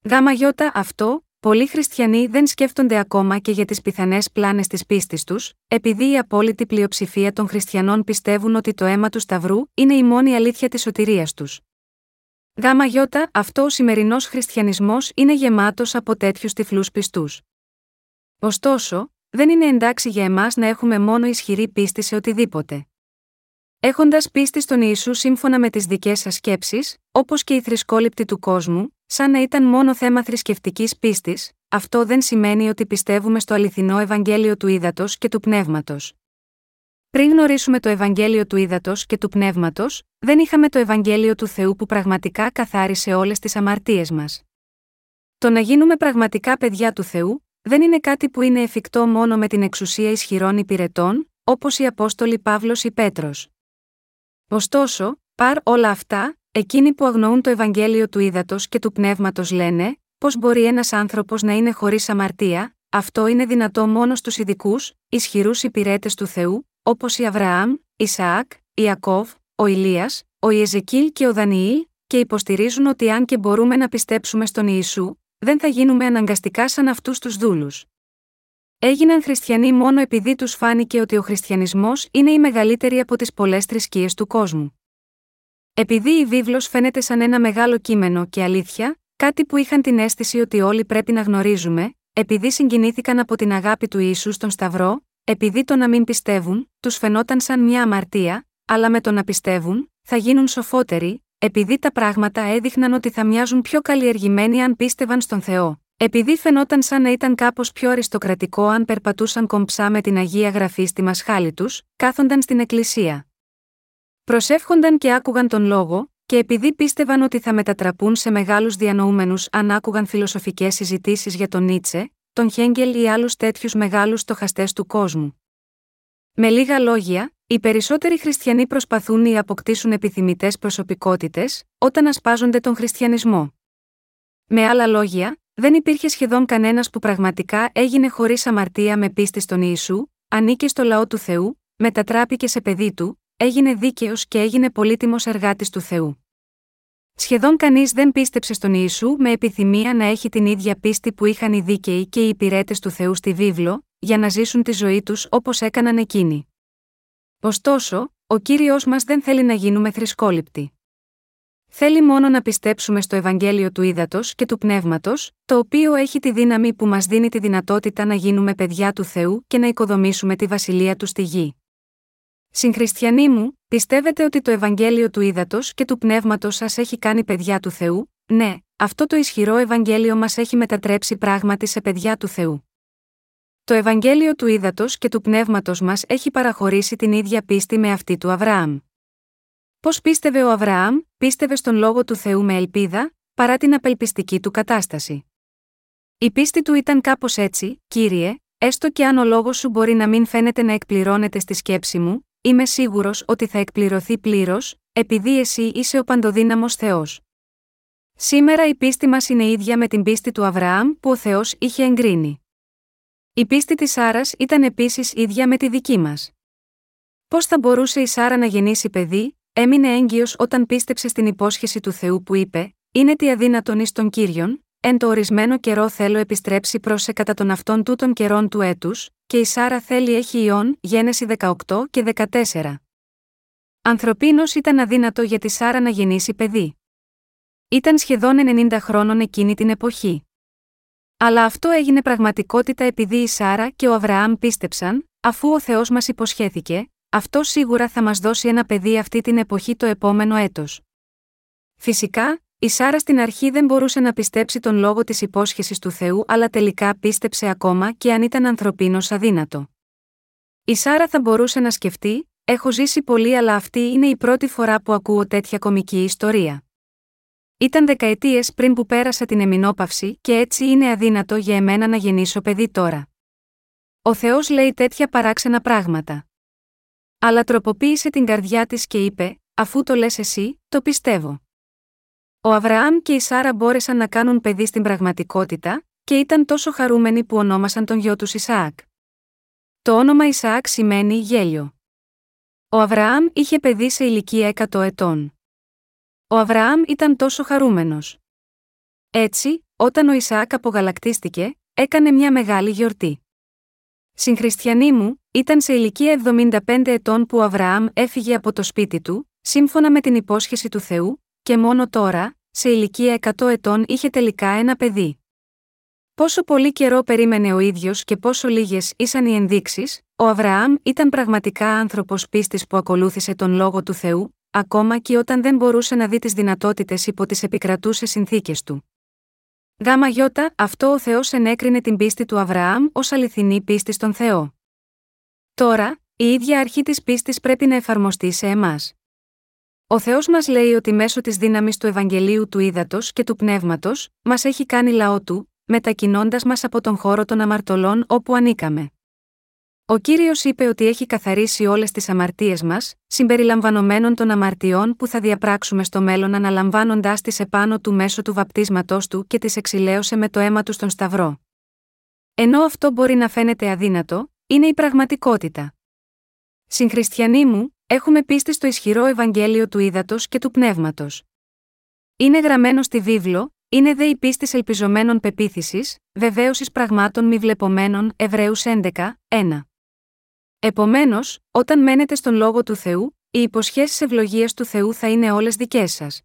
Γάμα γιώτα αυτό, πολλοί χριστιανοί δεν σκέφτονται ακόμα και για τις πιθανές πλάνες της πίστης τους, επειδή η απόλυτη πλειοψηφία των χριστιανών πιστεύουν ότι το αίμα του Σταυρού είναι η μόνη αλήθεια της σωτηρίας τους. Γάμα γιώτα, αυτό ο σημερινός χριστιανισμός είναι γεμάτος από τέτοιους τυφλούς πιστούς. Ωστόσο, δεν είναι εντάξει για εμάς να έχουμε μόνο ισχυρή πίστη σε οτιδήποτε. Έχοντας πίστη στον Ιησού σύμφωνα με τις δικές σας σκέψεις, όπως και οι θρησκόληπτοι του κόσμου, σαν να ήταν μόνο θέμα θρησκευτικής πίστης, αυτό δεν σημαίνει ότι πιστεύουμε στο αληθινό Ευαγγέλιο του Ήδατος και του Πνεύματος. Πριν γνωρίσουμε το Ευαγγέλιο του Ήδατος και του Πνεύματος, δεν είχαμε το Ευαγγέλιο του Θεού που πραγματικά καθάρισε όλες τις αμαρτίες μας. Το να γίνουμε πραγματικά παιδιά του Θεού, δεν είναι κάτι που είναι εφικτό μόνο με την εξουσία ισχυρών υπηρετών, όπως οι Απόστολοι Παύλος ή Πέτρος. Ωστόσο, παρ όλα αυτά, εκείνοι που αγνοούν το Ευαγγέλιο του ύδατο και του πνεύματος λένε, πώς μπορεί ένας άνθρωπος να είναι χωρίς αμαρτία, αυτό είναι δυνατό μόνο στους ειδικούς, ισχυρούς υπηρέτες του Θεού, όπως η Αβραάμ, Ισαάκ, Ιακώβ, ο Ηλίας, ο Ιεζεκίλ και ο Δανιήλ, και υποστηρίζουν ότι αν και μπορούμε να πιστέψουμε στον Ιησού, δεν θα γίνουμε αναγκαστικά σαν αυτούς τους δούλους. Έγιναν χριστιανοί μόνο επειδή τους φάνηκε ότι ο χριστιανισμός είναι η μεγαλύτερη από τις πολλές θρησκείες του κόσμου. Επειδή η βίβλος φαίνεται σαν ένα μεγάλο κείμενο και αλήθεια, κάτι που είχαν την αίσθηση ότι όλοι πρέπει να γνωρίζουμε, επειδή συγκινήθηκαν από την αγάπη του Ιησού στον Σταυρό, επειδή το να μην πιστεύουν, τους φαινόταν σαν μια αμαρτία, αλλά με το να πιστεύουν, θα γίνουν σοφότεροι, επειδή τα πράγματα έδειχναν ότι θα μοιάζουν πιο καλλιεργημένοι αν πίστευαν στον Θεό. Επειδή φαινόταν σαν να ήταν κάπως πιο αριστοκρατικό αν περπατούσαν κομψά με την Αγία Γραφή στη μασχάλη τους, κάθονταν στην Εκκλησία. Προσεύχονταν και άκουγαν τον λόγο, και επειδή πίστευαν ότι θα μετατραπούν σε μεγάλους διανοούμενους αν άκουγαν φιλοσοφικές συζητήσεις για τον Νίτσε, τον Χέγγελ ή άλλους τέτοιους μεγάλους στοχαστές του κόσμου. Με λίγα λόγια, οι περισσότεροι χριστιανοί προσπαθούν ή αποκτήσουν επιθυμητές προσωπικότητες, όταν ασπάζονται τον χριστιανισμό. Με άλλα λόγια, δεν υπήρχε σχεδόν κανένας που πραγματικά έγινε χωρίς αμαρτία με πίστη στον Ιησού, ανήκε στο λαό του Θεού, μετατράπηκε σε παιδί του, έγινε δίκαιος και έγινε πολύτιμος εργάτης του Θεού. Σχεδόν κανείς δεν πίστεψε στον Ιησού με επιθυμία να έχει την ίδια πίστη που είχαν οι δίκαιοι και οι υπηρέτες του Θεού στη βίβλο, για να ζήσουν τη ζωή τους όπως έκαναν εκείνοι. Ωστόσο, ο κύριος μας δεν θέλει να γίνουμε θρησκόληπτοι. Θέλει μόνο να πιστέψουμε στο Ευαγγέλιο του Ήδατος και του Πνεύματος, το οποίο έχει τη δύναμη που μας δίνει τη δυνατότητα να γίνουμε παιδιά του Θεού και να οικοδομήσουμε τη βασιλεία του στη γη. Συγχριστιανοί μου, πιστεύετε ότι το Ευαγγέλιο του Ήδατος και του Πνεύματος σας έχει κάνει παιδιά του Θεού, ναι, αυτό το ισχυρό Ευαγγέλιο μας έχει μετατρέψει πράγματι σε παιδιά του Θεού. Το Ευαγγέλιο του Ήδατος και του Πνεύματος μας έχει παραχωρήσει την ίδια πίστη με αυτή του Αβραάμ. Πώς πίστευε ο Αβραάμ, πίστευε στον λόγο του Θεού με ελπίδα, παρά την απελπιστική του κατάσταση. Η πίστη του ήταν κάπως έτσι, κύριε, έστω και αν ο λόγος σου μπορεί να μην φαίνεται να εκπληρώνεται στη σκέψη μου, είμαι σίγουρος ότι θα εκπληρωθεί πλήρως, επειδή εσύ είσαι ο παντοδύναμος Θεός. Σήμερα η πίστη μας είναι ίδια με την πίστη του Αβραάμ που ο Θεός είχε εγκρίνει. Η πίστη της Άρα ήταν επίσης ίδια με τη δική μας. Πώς θα μπορούσε η Σάρα να γεννήσει παιδί, έμεινε έγκυος όταν πίστεψε στην υπόσχεση του Θεού που είπε: Είναι τι αδύνατον εις των κύριων, εν το ορισμένο καιρό θέλω επιστρέψει σε κατά των αυτών τούτων καιρών του έτους, και η Σάρα θέλει έχει ιών, Γένεση 18 και 14. Ανθρωπίνος ήταν αδύνατο για τη Σάρα να γεννήσει παιδί. Ήταν σχεδόν 90 χρόνων εκείνη την εποχή. Αλλά αυτό έγινε πραγματικότητα επειδή η Σάρα και ο Αβραάμ πίστεψαν, αφού ο Θεός μας υποσχέθηκε, αυτό σίγουρα θα μας δώσει ένα παιδί αυτή την εποχή το επόμενο έτος. Φυσικά, η Σάρα στην αρχή δεν μπορούσε να πιστέψει τον λόγο της υπόσχεσης του Θεού, αλλά τελικά πίστεψε ακόμα και αν ήταν ανθρωπίνος αδύνατο. Η Σάρα θα μπορούσε να σκεφτεί: Έχω ζήσει πολύ, αλλά αυτή είναι η πρώτη φορά που ακούω τέτοια κομική ιστορία. Ήταν δεκαετίες πριν που πέρασα την εμινόπαυση και έτσι είναι αδύνατο για εμένα να γεννήσω παιδί τώρα. Ο Θεός λέει τέτοια παράξενα πράγματα. Αλλά τροποποίησε την καρδιά της και είπε: Αφού το λες εσύ, το πιστεύω. Ο Αβραάμ και η Σάρα μπόρεσαν να κάνουν παιδί στην πραγματικότητα, και ήταν τόσο χαρούμενοι που ονόμασαν τον γιο τους Ισαάκ. Το όνομα Ισαάκ σημαίνει γέλιο. Ο Αβραάμ είχε παιδί σε ηλικία 100 ετών. Ο Αβραάμ ήταν τόσο χαρούμενος. Έτσι, όταν ο Ισαάκ απογαλακτίστηκε, έκανε μια μεγάλη γιορτή. Συγχριστιανοί μου, ήταν σε ηλικία 75 ετών που ο Αβραάμ έφυγε από το σπίτι του, σύμφωνα με την υπόσχεση του Θεού, και μόνο τώρα, σε ηλικία 100 ετών είχε τελικά ένα παιδί. Πόσο πολύ καιρό περίμενε ο ίδιος και πόσο λίγες ήσαν οι ενδείξεις, ο Αβραάμ ήταν πραγματικά άνθρωπος πίστης που ακολούθησε τον λόγο του Θεού, ακόμα και όταν δεν μπορούσε να δει τις δυνατότητες υπό τις επικρατούσες συνθήκες του. Γάμα γιώτα, αυτό ο Θεός ενέκρινε την πίστη του Αβραάμ ως αληθινή πίστη στον Θεό. Τώρα, η ίδια αρχή της πίστης πρέπει να εφαρμοστεί σε εμάς. Ο Θεός μας λέει ότι μέσω της δύναμης του Ευαγγελίου του Ήδατος και του Πνεύματος, μας έχει κάνει λαό του, μετακινώντας μας από τον χώρο των αμαρτωλών όπου ανήκαμε. Ο κύριος είπε ότι έχει καθαρίσει όλες τις αμαρτίες μας, συμπεριλαμβανομένων των αμαρτιών που θα διαπράξουμε στο μέλλον αναλαμβάνοντάς τις επάνω του μέσω του βαπτίσματός του και τις εξηλαίωσε με το αίμα του στον Σταυρό. Ενώ αυτό μπορεί να φαίνεται αδύνατο, είναι η πραγματικότητα. Συγχριστιανοί μου, έχουμε πίστη στο ισχυρό Ευαγγέλιο του Ήδατος και του Πνεύματος. Είναι γραμμένο στη βίβλο, είναι δε η πίστη ελπιζομένων πεποίθησης, βεβαίωσης πραγμάτων μη βλεπομένων, Εβραίους 11, 1. Επομένως, όταν μένετε στον λόγο του Θεού, οι υποσχέσεις ευλογίας του Θεού θα είναι όλες δικές σας.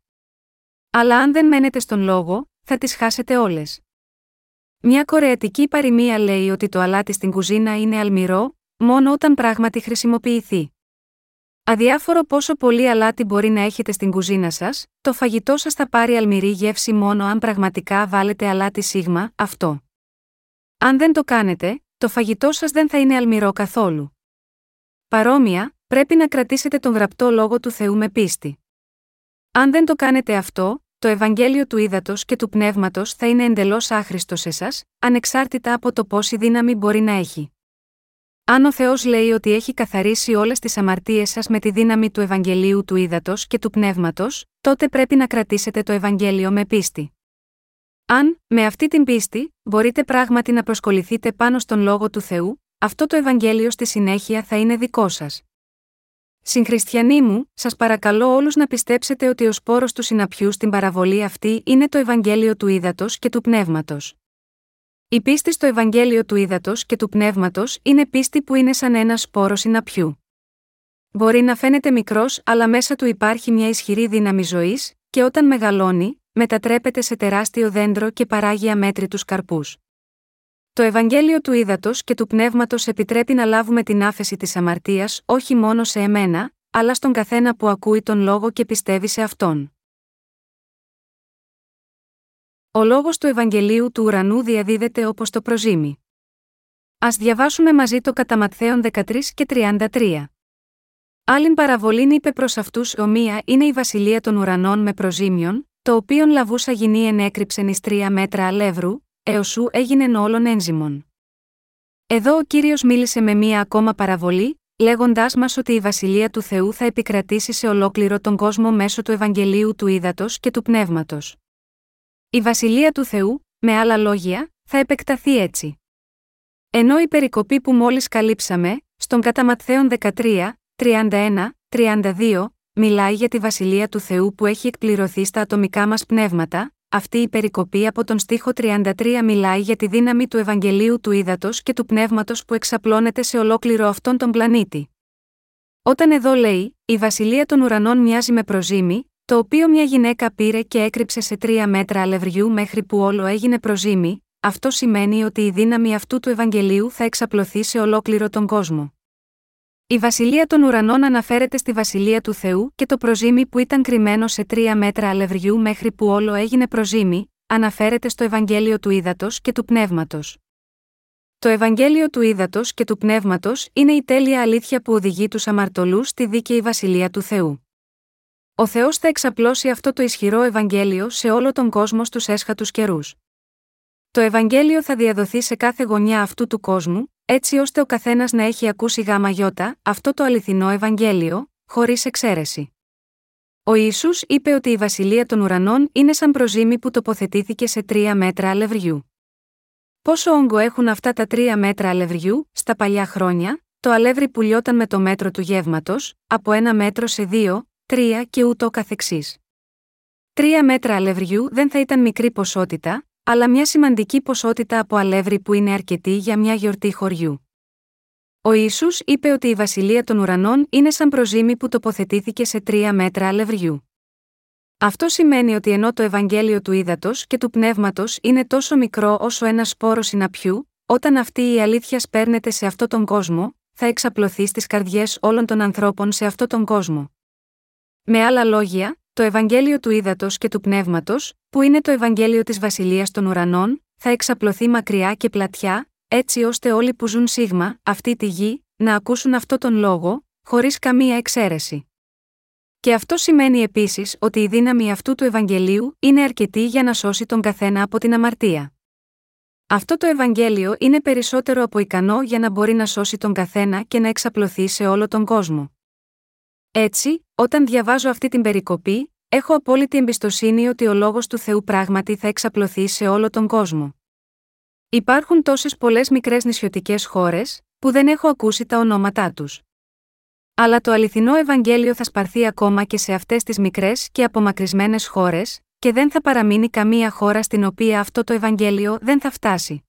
Αλλά αν δεν μένετε στον λόγο, θα τις χάσετε όλες. Μια κορεατική παροιμία λέει ότι το αλάτι στην κουζίνα είναι αλμυρό, μόνο όταν πράγματι χρησιμοποιηθεί. Αδιάφορο πόσο πολύ αλάτι μπορεί να έχετε στην κουζίνα σας, το φαγητό σας θα πάρει αλμυρή γεύση μόνο αν πραγματικά βάλετε αλάτι σίγμα, αυτό. Αν δεν το κάνετε, το φαγητό σας δεν θα είναι αλμυρό καθόλου. Παρόμοια, πρέπει να κρατήσετε τον γραπτό λόγο του Θεού με πίστη. Αν δεν το κάνετε αυτό, το Ευαγγέλιο του Ήδατος και του Πνεύματος θα είναι εντελώς άχρηστο σε εσά, ανεξάρτητα από το πόση δύναμη μπορεί να έχει. Αν ο Θεός λέει ότι έχει καθαρίσει όλες τις αμαρτίες σας με τη δύναμη του Ευαγγελίου του Ήδατος και του Πνεύματος, τότε πρέπει να κρατήσετε το Ευαγγέλιο με πίστη. Αν, με αυτή την πίστη, μπορείτε πράγματι να προσκοληθείτε πάνω στον λόγο του Θεού, αυτό το Ευαγγέλιο στη συνέχεια θα είναι δικό σας. Συγχριστιανοί μου, σας παρακαλώ όλους να πιστέψετε ότι ο σπόρος του συναπιού στην παραβολή αυτή είναι το Ευαγγέλιο του Ήδατος και του Πνεύματος. Η πίστη στο Ευαγγέλιο του Ήδατος και του Πνεύματος είναι πίστη που είναι σαν ένα σπόρο συναπιού. Μπορεί να φαίνεται μικρός, αλλά μέσα του υπάρχει μια ισχυρή δύναμη ζωής, και όταν μεγαλώνει, μετατρέπεται σε τεράστιο δέντρο και παράγει αμέτρητους καρπούς. Το Ευαγγέλιο του Ήδατος και του Πνεύματος επιτρέπει να λάβουμε την άφεση της αμαρτίας όχι μόνο σε εμένα, αλλά στον καθένα που ακούει τον λόγο και πιστεύει σε αυτόν. Ο λόγος του Ευαγγελίου του ουρανού διαδίδεται όπως το προζήμι. Α διαβάσουμε μαζί το κατά Ματθαίων 13 και 33. Άλλην παραβολήν είπε προς αυτούς ομοία είναι η βασιλεία των ουρανών με προζήμιον, το οποίον λαβούσα γυνή ενέκρυψεν εις τρία μέτρα αλεύρου, έως σου έγινε όλων ένζυμων. Εδώ ο κύριος μίλησε με μία ακόμα παραβολή, λέγοντάς μας ότι η βασιλεία του Θεού θα επικρατήσει σε ολόκληρο τον κόσμο μέσω του Ευαγγελίου του Ήδατος και του Πνεύματος. Η βασιλεία του Θεού, με άλλα λόγια, θα επεκταθεί έτσι. Ενώ η περικοπή που μόλις καλύψαμε, στον κατά Ματθαίων 13, 31, 32, μιλάει για τη βασιλεία του Θεού που έχει εκπληρωθεί στα ατομικά μας πνεύματα, αυτή η περικοπή από τον στίχο 33 μιλάει για τη δύναμη του Ευαγγελίου του Ήδατος και του Πνεύματος που εξαπλώνεται σε ολόκληρο αυτόν τον πλανήτη. Όταν εδώ λέει, η βασιλεία των ουρανών μοιάζει με προζήμι, το οποίο μια γυναίκα πήρε και έκρυψε σε τρία μέτρα αλευριού μέχρι που όλο έγινε προζήμι, αυτό σημαίνει ότι η δύναμη αυτού του Ευαγγελίου θα εξαπλωθεί σε ολόκληρο τον κόσμο. Η βασιλεία των ουρανών αναφέρεται στη βασιλεία του Θεού και το προζήμι που ήταν κρυμμένο σε τρία μέτρα αλευριού μέχρι που όλο έγινε προζήμι, αναφέρεται στο Ευαγγέλιο του Ήδατος και του Πνεύματος. Το Ευαγγέλιο του Ήδατος και του Πνεύματος είναι η τέλεια αλήθεια που οδηγεί τους αμαρτωλούς στη δίκαιη βασιλεία του Θεού. Ο Θεός θα εξαπλώσει αυτό το ισχυρό Ευαγγέλιο σε όλο τον κόσμο στους έσχατους καιρούς. Το Ευαγγέλιο θα διαδοθεί σε κάθε γωνιά αυτού του κόσμου, έτσι ώστε ο καθένας να έχει ακούσει γάμα γιώτα, αυτό το αληθινό Ευαγγέλιο, χωρίς εξαίρεση. Ο Ισού είπε ότι η βασιλεία των ουρανών είναι σαν προζήμι που τοποθετήθηκε σε τρία μέτρα αλευριού. Πόσο όγκο έχουν αυτά τα τρία μέτρα αλευριού, στα παλιά χρόνια, το αλεύρι πουλιόταν με το μέτρο του γεύματος, από ένα μέτρο σε δύο, τρία και ούτω καθεξής. Τρία μέτρα αλευριού δεν θα ήταν μικρή ποσότητα, αλλά μια σημαντική ποσότητα από αλεύρι που είναι αρκετή για μια γιορτή χωριού. Ο Ισού είπε ότι η βασιλεία των ουρανών είναι σαν προζήμι που τοποθετήθηκε σε τρία μέτρα αλευριού. Αυτό σημαίνει ότι ενώ το Ευαγγέλιο του ύδατο και του πνεύματος είναι τόσο μικρό όσο ένα σπόρο συναπιού, όταν αυτή η αλήθεια σπέρνεται σε αυτόν τον κόσμο, θα εξαπλωθεί στις καρδιές όλων των ανθρώπων σε αυτόν τον κόσμο. Με άλλα λόγια, το Ευαγγέλιο του ύδατο και του πνεύματος, που είναι το Ευαγγέλιο της Βασιλείας των Ουρανών, θα εξαπλωθεί μακριά και πλατιά, έτσι ώστε όλοι που ζουν σίγμα, αυτή τη γη, να ακούσουν αυτό τον λόγο, χωρίς καμία εξαίρεση. Και αυτό σημαίνει επίσης ότι η δύναμη αυτού του Ευαγγελίου είναι αρκετή για να σώσει τον καθένα από την αμαρτία. Αυτό το Ευαγγέλιο είναι περισσότερο από ικανό για να μπορεί να σώσει τον καθένα και να εξαπλωθεί σε όλο τον κόσμο. Έτσι, όταν διαβάζω αυτή την περικοπή, έχω απόλυτη εμπιστοσύνη ότι ο λόγος του Θεού πράγματι θα εξαπλωθεί σε όλο τον κόσμο. Υπάρχουν τόσες πολλές μικρές νησιωτικές χώρες, που δεν έχω ακούσει τα ονόματά τους. Αλλά το αληθινό Ευαγγέλιο θα σπαρθεί ακόμα και σε αυτές τις μικρές και απομακρυσμένες χώρες, και δεν θα παραμείνει καμία χώρα στην οποία αυτό το Ευαγγέλιο δεν θα φτάσει.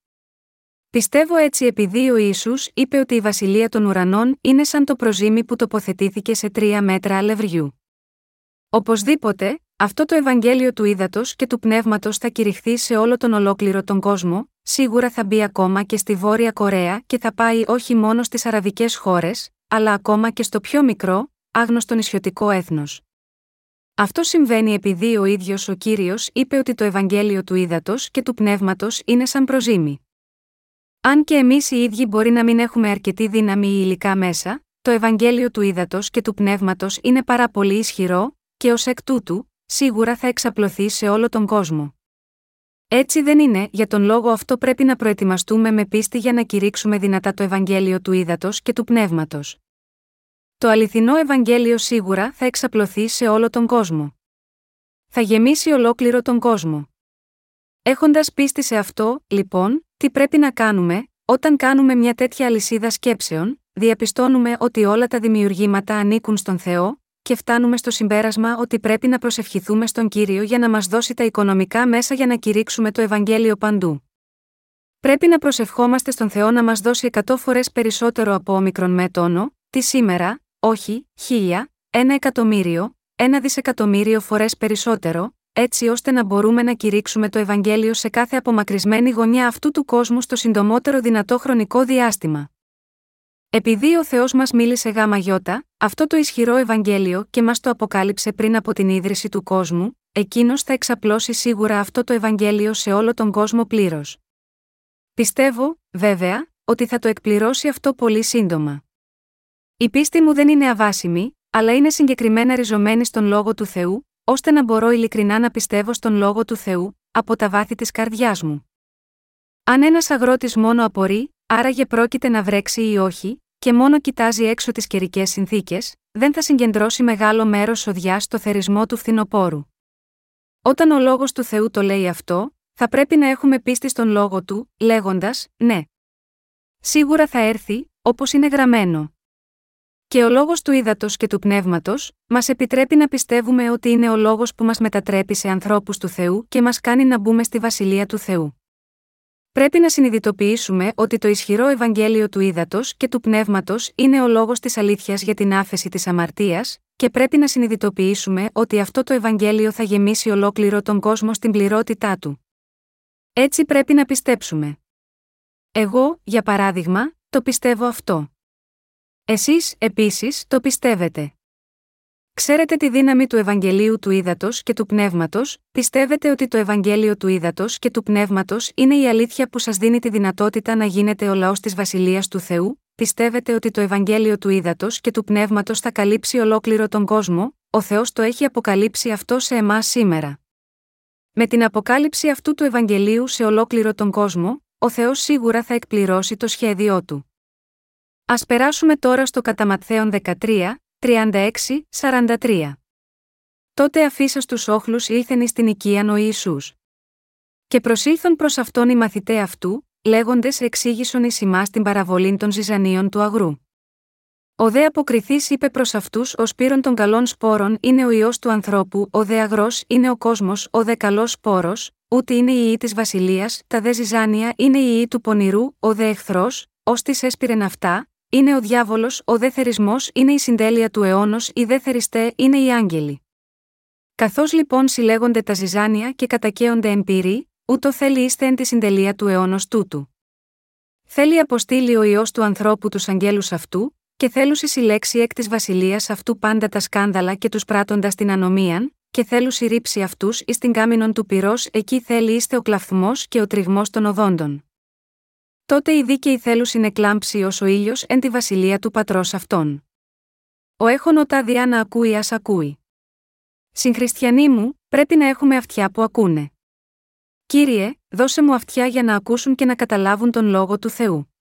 Πιστεύω έτσι επειδή ο Ισού είπε ότι η βασιλεία των ουρανών είναι σαν το προζήμι που τοποθετήθηκε σε τρία μέτρα αλευριού. Οπωσδήποτε, αυτό το Ευαγγέλιο του ύδατο και του πνεύματος θα κηρυχθεί σε όλο τον ολόκληρο τον κόσμο, σίγουρα θα μπει ακόμα και στη Βόρεια Κορέα και θα πάει όχι μόνο στις αραβικές χώρες, αλλά ακόμα και στο πιο μικρό, άγνωστο νησιωτικό έθνος. Αυτό συμβαίνει επειδή ο ίδιος ο κύριος είπε ότι το Ευαγγέλιο του ύδατο και του πνεύματος είναι σαν προζήμι. Αν και εμείς οι ίδιοι μπορεί να μην έχουμε αρκετή δύναμη ή υλικά μέσα, το Ευαγγέλιο του ύδατο και του πνεύματος είναι πάρα πολύ ισχυρό, και ως εκ τούτου, σίγουρα θα εξαπλωθεί σε όλο τον κόσμο. Έτσι δεν είναι, για τον λόγο αυτό πρέπει να προετοιμαστούμε με πίστη για να κηρύξουμε δυνατά το Ευαγγέλιο του ύδατο και του πνεύματος. Το αληθινό Ευαγγέλιο σίγουρα θα εξαπλωθεί σε όλο τον κόσμο. Θα γεμίσει ολόκληρο τον κόσμο. Έχοντας πίστη σε αυτό, λοιπόν, τι πρέπει να κάνουμε, όταν κάνουμε μια τέτοια αλυσίδα σκέψεων, διαπιστώνουμε ότι όλα τα δημιουργήματα ανήκουν στον Θεό, και φτάνουμε στο συμπέρασμα ότι πρέπει να προσευχηθούμε στον κύριο για να μας δώσει τα οικονομικά μέσα για να κηρύξουμε το Ευαγγέλιο παντού. Πρέπει να προσευχόμαστε στον Θεό να μας δώσει εκατό φορές περισσότερο από όμικρον με τόνο, τι σήμερα, όχι, χίλια, ένα εκατομμύριο, ένα δισεκατομμύριο φορές περισσότερο, έτσι ώστε να μπορούμε να κηρύξουμε το Ευαγγέλιο σε κάθε απομακρυσμένη γωνιά αυτού του κόσμου στο συντομότερο δυνατό χρονικό διάστημα. Επειδή ο Θεός μας μίλησε γάμα γιώτα, αυτό το ισχυρό Ευαγγέλιο και μας το αποκάλυψε πριν από την ίδρυση του κόσμου, εκείνος θα εξαπλώσει σίγουρα αυτό το Ευαγγέλιο σε όλο τον κόσμο πλήρως. Πιστεύω, βέβαια, ότι θα το εκπληρώσει αυτό πολύ σύντομα. Η πίστη μου δεν είναι αβάσιμη, αλλά είναι συγκεκριμένα ριζωμένη στον λόγο του Θεού, ώστε να μπορώ ειλικρινά να πιστεύω στον λόγο του Θεού, από τα βάθη της καρδιάς μου. Αν ένας αγρότης μόνο απορεί, άραγε πρόκειται να βρέξει ή όχι, και μόνο κοιτάζει έξω τις καιρικές συνθήκες, δεν θα συγκεντρώσει μεγάλο μέρος σοδιά στο θερισμό του φθινοπόρου. Όταν ο λόγος του Θεού το λέει αυτό, θα πρέπει να έχουμε πίστη στον λόγο του, λέγοντας, ναι. Σίγουρα θα έρθει, όπως είναι γραμμένο. Και ο λόγος του ύδατος και του πνεύματος, μας επιτρέπει να πιστεύουμε ότι είναι ο λόγος που μας μετατρέπει σε ανθρώπους του Θεού και μας κάνει να μπούμε στη βασιλεία του Θεού. Πρέπει να συνειδητοποιήσουμε ότι το ισχυρό Ευαγγέλιο του ύδατος και του πνεύματος είναι ο λόγος της αλήθειας για την άφεση της αμαρτίας, και πρέπει να συνειδητοποιήσουμε ότι αυτό το Ευαγγέλιο θα γεμίσει ολόκληρο τον κόσμο στην πληρότητά του. Έτσι πρέπει να πιστέψουμε. Εγώ, για παράδειγμα, το πιστεύω αυτό. Εσείς, επίσης, το πιστεύετε. Ξέρετε τη δύναμη του Ευαγγελίου του Ήδατος και του Πνεύματος, πιστεύετε ότι το Ευαγγέλιο του Ήδατος και του Πνεύματος είναι η αλήθεια που σας δίνει τη δυνατότητα να γίνετε ο λαός της Βασιλείας του Θεού, πιστεύετε ότι το Ευαγγέλιο του Ήδατος και του Πνεύματος θα καλύψει ολόκληρο τον κόσμο, ο Θεός το έχει αποκαλύψει αυτό σε εμάς σήμερα. Με την αποκάλυψη αυτού του Ευαγγελίου σε ολόκληρο τον κόσμο, ο Θεός σίγουρα θα εκπληρώσει το σχέδιό του. Α περάσουμε τώρα στο κατά 13, 36-43. Τότε αφήσα του όχλους ήλθεν στην οικίαν ο Ιησούς. Και προσήλθον προς αυτόν οι μαθητέ αυτού, λέγοντες εξήγησον εις ημάς την παραβολή των ζυζανίων του αγρού. Ο δε αποκριθής είπε προς αυτούς: Ο σπύρον των καλών σπόρων είναι ο ιό του ανθρώπου, ο δε αγρός είναι ο κόσμος, ο δε καλός σπόρος, ούτε είναι η ιή της βασιλείας, τα δε ζυζάνια είναι η ιή του πονηρού, ο δε εχθρός, ως τη έσπηρεν αυτά, είναι ο διάβολος, ο δε θερισμός είναι η συντέλεια του αιώνος, οι δε θεριστέ είναι οι άγγελοι. Καθώς λοιπόν συλλέγονται τα ζυζάνια και κατακαίονται εμπειροί, ούτω θέλει είστε εν τη συντελεία του αιώνος τούτου. Θέλει αποστείλει ο ιό του ανθρώπου τους αγγέλους αυτού, και θέλουσι συλλέξει εκ της βασιλείας αυτού πάντα τα σκάνδαλα και τους πράττοντας την ανομίαν, και θέλου ρίψει αυτούς εις την κάμινον του πυρός, εκεί θέλει είστε ο κλαφθμός και ο τριγμός των οδόντων. Τότε οι δίκαιοι θέλουν συνεκλάμψει ως ο ήλιος εν τη βασιλεία του πατρός αυτών. Ο έχων οτά διά να ακούει ας ακούει. Συγχριστιανοί μου, πρέπει να έχουμε αυτιά που ακούνε. Κύριε, δώσε μου αυτιά για να ακούσουν και να καταλάβουν τον λόγο του Θεού.